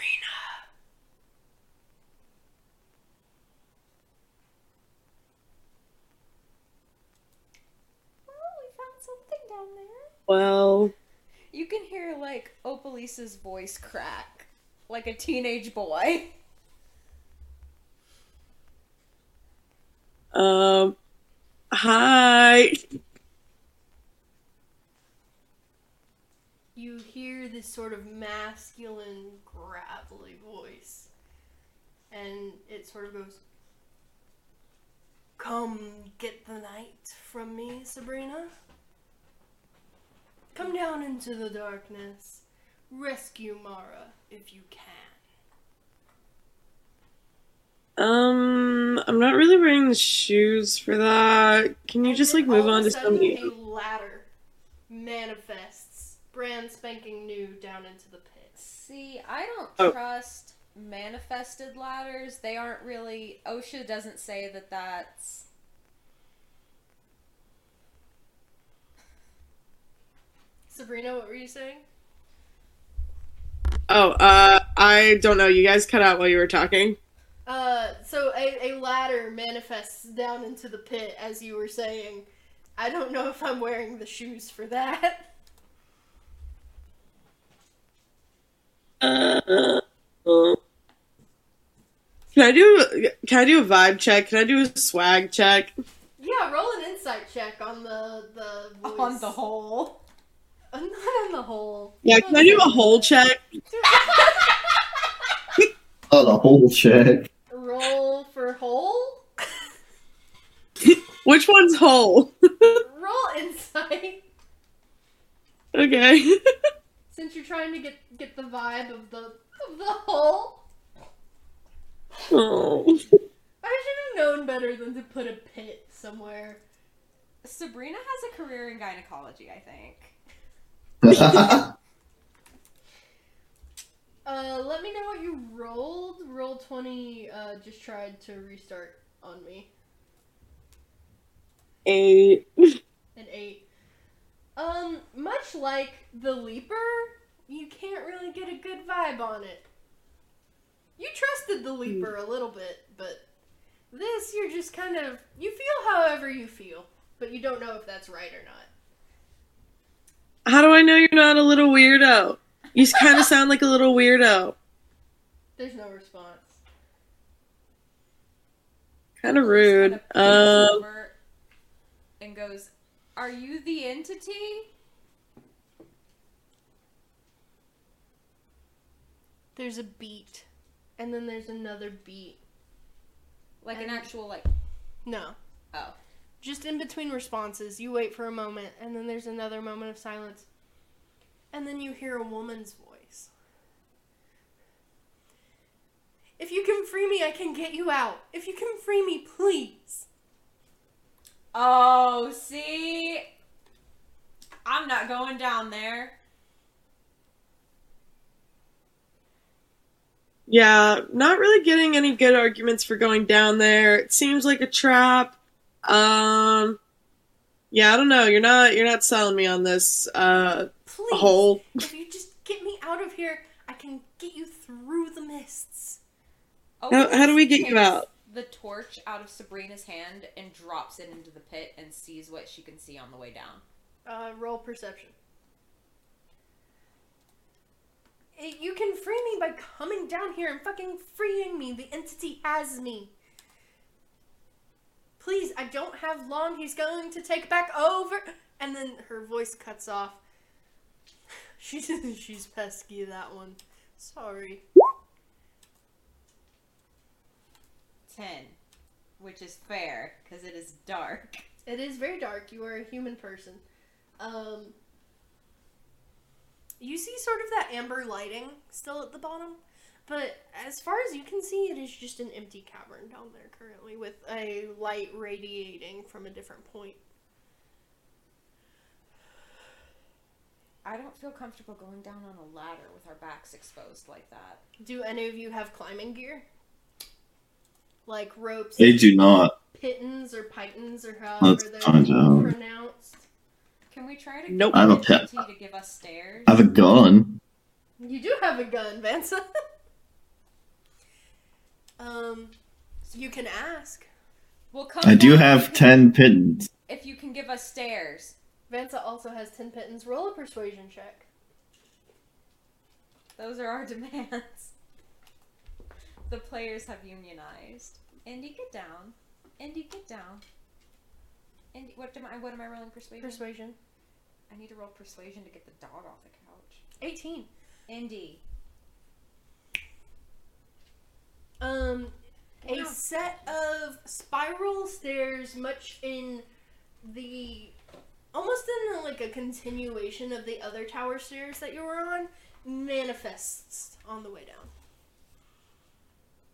Oh, we found something down there. Well, You can hear like Opalise's voice crack, like a teenage boy. um. Hi. You hear this sort of masculine, gravelly voice. and it sort of goes, Come get the night from me, Sabrina. Come down into the darkness. Rescue Mara if you can. Um, I'm not really wearing the shoes for that. Can you And just like move all on of to a sudden, somebody? A ladder manifests, brand spanking new, down into the pit. See, I don't Oh. trust manifested ladders. They aren't really. OSHA doesn't say that that's. Sabrina, what were you saying? Oh, uh, I don't know. You guys cut out while you were talking. Uh, so a, a ladder manifests down into the pit, as you were saying. I don't know if I'm wearing the shoes for that. Uh, can I do? Can I do a vibe check? Can I do a swag check? Yeah, roll an insight check on the the voice. On the whole. Not in the hole. Yeah, can I do a hole check? Oh, the hole check. roll for hole? Which one's hole? roll insight. okay. Since you're trying to get get the vibe of the of the whole. Oh. I should have known better than to put a pit somewhere. Sabrina has a career in gynecology, I think. Uh, let me know what you rolled. Roll twenty. Uh, just tried to restart on me. Eight. An eight. Um, much like the leaper, you can't really get a good vibe on it. You trusted the leaper a little bit, but this you're just kind of you feel however you feel, but you don't know if that's right or not. How do I know you're not a little weirdo? You kind of sound like a little weirdo. There's no response. Kind of rude. Kinda Um, and goes, "Are you the entity?" There's a beat, and then there's another beat. Like an actual like. No. Oh. Just in between responses, you wait for a moment, and then there's another moment of silence. And then you hear a woman's voice. If you can free me, I can get you out. If you can free me, please. Oh, see, I'm not going down there. yeah, not really getting any good arguments for going down there. It seems like a trap. Um, yeah, I don't know. You're not. You're not selling me on this. Uh, Please. whole. If you just get me out of here, I can get you through the mists. Oh, How- how do we get you out? The torch out of Sabrina's hand and drops it into the pit and sees what she can see on the way down. Uh, roll perception. Eh, You can free me by coming down here and fucking freeing me. The entity has me. Please, I don't have long. He's going to take back over. And then her voice cuts off. She's she's pesky that one. Sorry. Ten, which is fair because it is dark. It is very dark. You are a human person. Um, you see sort of that amber lighting still at the bottom, but as far as you can see, it is just an empty cavern down there currently with a light radiating from a different point. I don't feel comfortable going down on a ladder with our backs exposed like that. Do any of you have climbing gear? Like ropes, they do not. pittons, or pitons, or however Let's they're find pronounced? Can we try to Nope. get I have a the pet. to give us stairs? I have a gun. You do have a gun, Vansa. um, so you can ask. We'll come I do have ten pittons. If you can give us stairs. Vansa also has 10 pittons. Roll a persuasion check. Those are our demands. The players have unionized. Indy, get down. Indy, get down. Indy, what am I? What am I rolling? Persuasion. Persuasion. I need to roll persuasion to get the dog off the couch. 18. Indy. Um, a Wow. set of spiral stairs, much in the almost in like a continuation of the other tower stairs that you were on, manifests on the way down.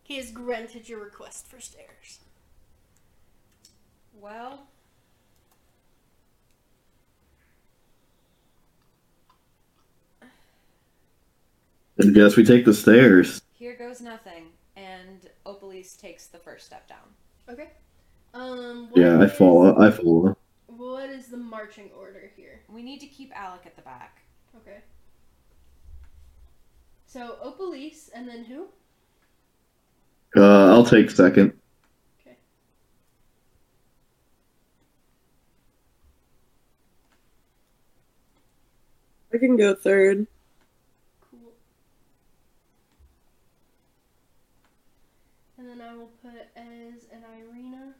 He has granted your request for stairs. Well, I guess we take the stairs. here goes nothing. And Opalise takes the first step down. Okay. Um. what Yeah, I is- follow. I follow. What is the marching order here? We need to keep Alec at the back. Okay. So Opalise, and then who? Uh, I'll take second. Okay. I can go third. Cool. And then I will put Ez and Irina.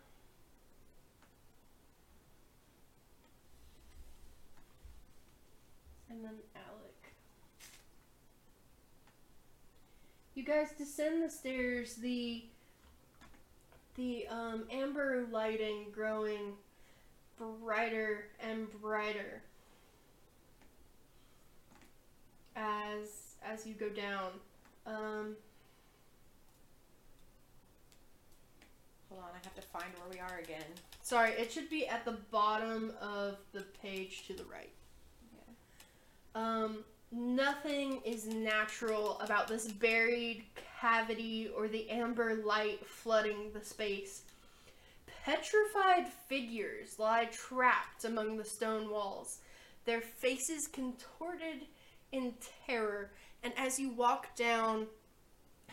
And then Alec. You guys descend the stairs, the the um, amber lighting growing brighter and brighter as as you go down. Um, Hold on, I have to find where we are again. sorry, it should be at the bottom of the page to the right. Um, nothing is natural about this buried cavity or the amber light flooding the space. Petrified figures lie trapped among the stone walls, their faces contorted in terror. And as you walk down,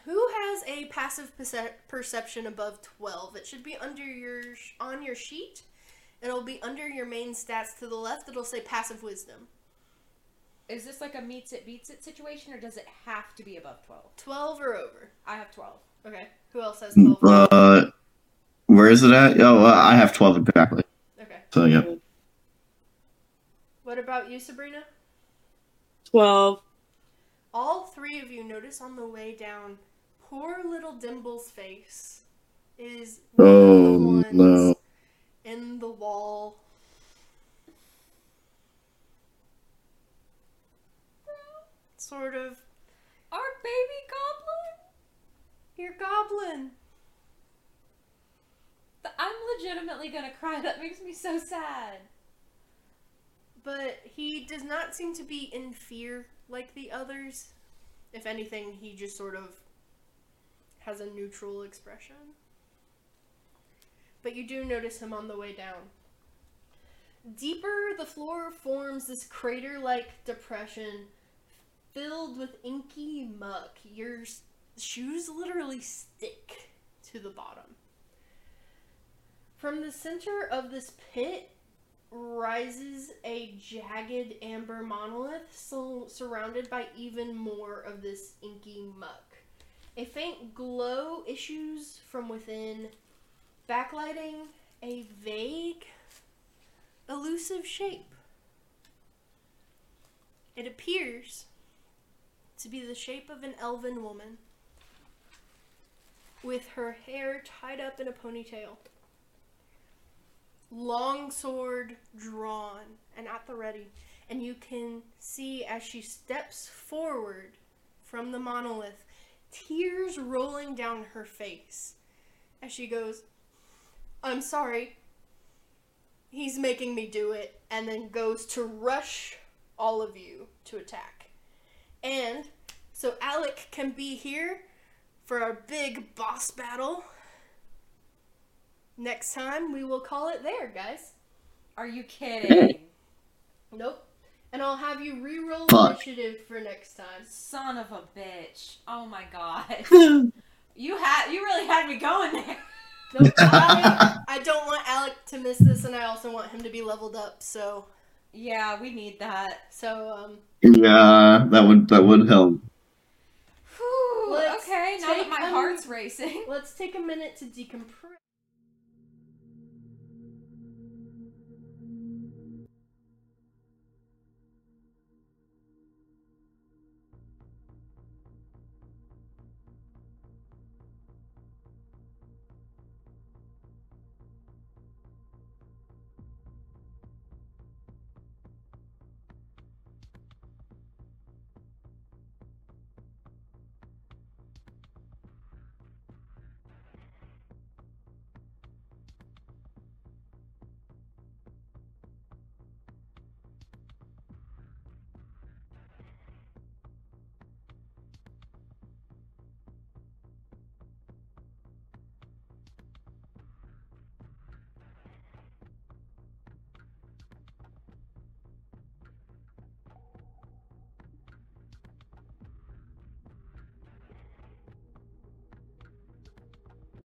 who has a passive perce- perception above 12? It should be under your sh- on your sheet. It'll be under your main stats to the left. It'll say passive wisdom. Is this like a meets it beats it situation, or does it have to be above 12? 12 or over. I have 12. Okay. Who else has 12? Uh, where is it at? Oh, uh, I have twelve exactly. Okay. So yeah. What about you, Sabrina? Twelve. All three of you notice on the way down, poor little Dimble's face is Oh, no. in the wall. Sort of, Our baby goblin? your goblin. I'm legitimately gonna cry. That makes me so sad. But he does not seem to be in fear like the others. If anything, he just sort of has a neutral expression. But you do notice him on the way down. Deeper, the floor forms this crater like depression filled with inky muck. Your shoes literally stick to the bottom. From the center of this pit rises a jagged amber monolith surrounded by even more of this inky muck. A faint glow issues from within, backlighting a vague, elusive shape. It appears to be the shape of an elven woman with her hair tied up in a ponytail long sword drawn and at the ready, and you can see as she steps forward from the monolith, tears rolling down her face as she goes, I'm sorry. He's making me do it, and then goes to rush all of you to attack. And so Alec can be here for our big boss battle. Next time we will call it there, guys. Are you kidding? Nope. And I'll have you re-roll Fuck. initiative for next time. Son of a bitch. Oh my god. You had you really had me going there. Nope. I, I don't want Alec to miss this, and I also want him to be leveled up. So, Yeah, we need that. so um, Yeah, that would that would help. Whew, okay, now that my heart's racing. let's take a minute to decompress.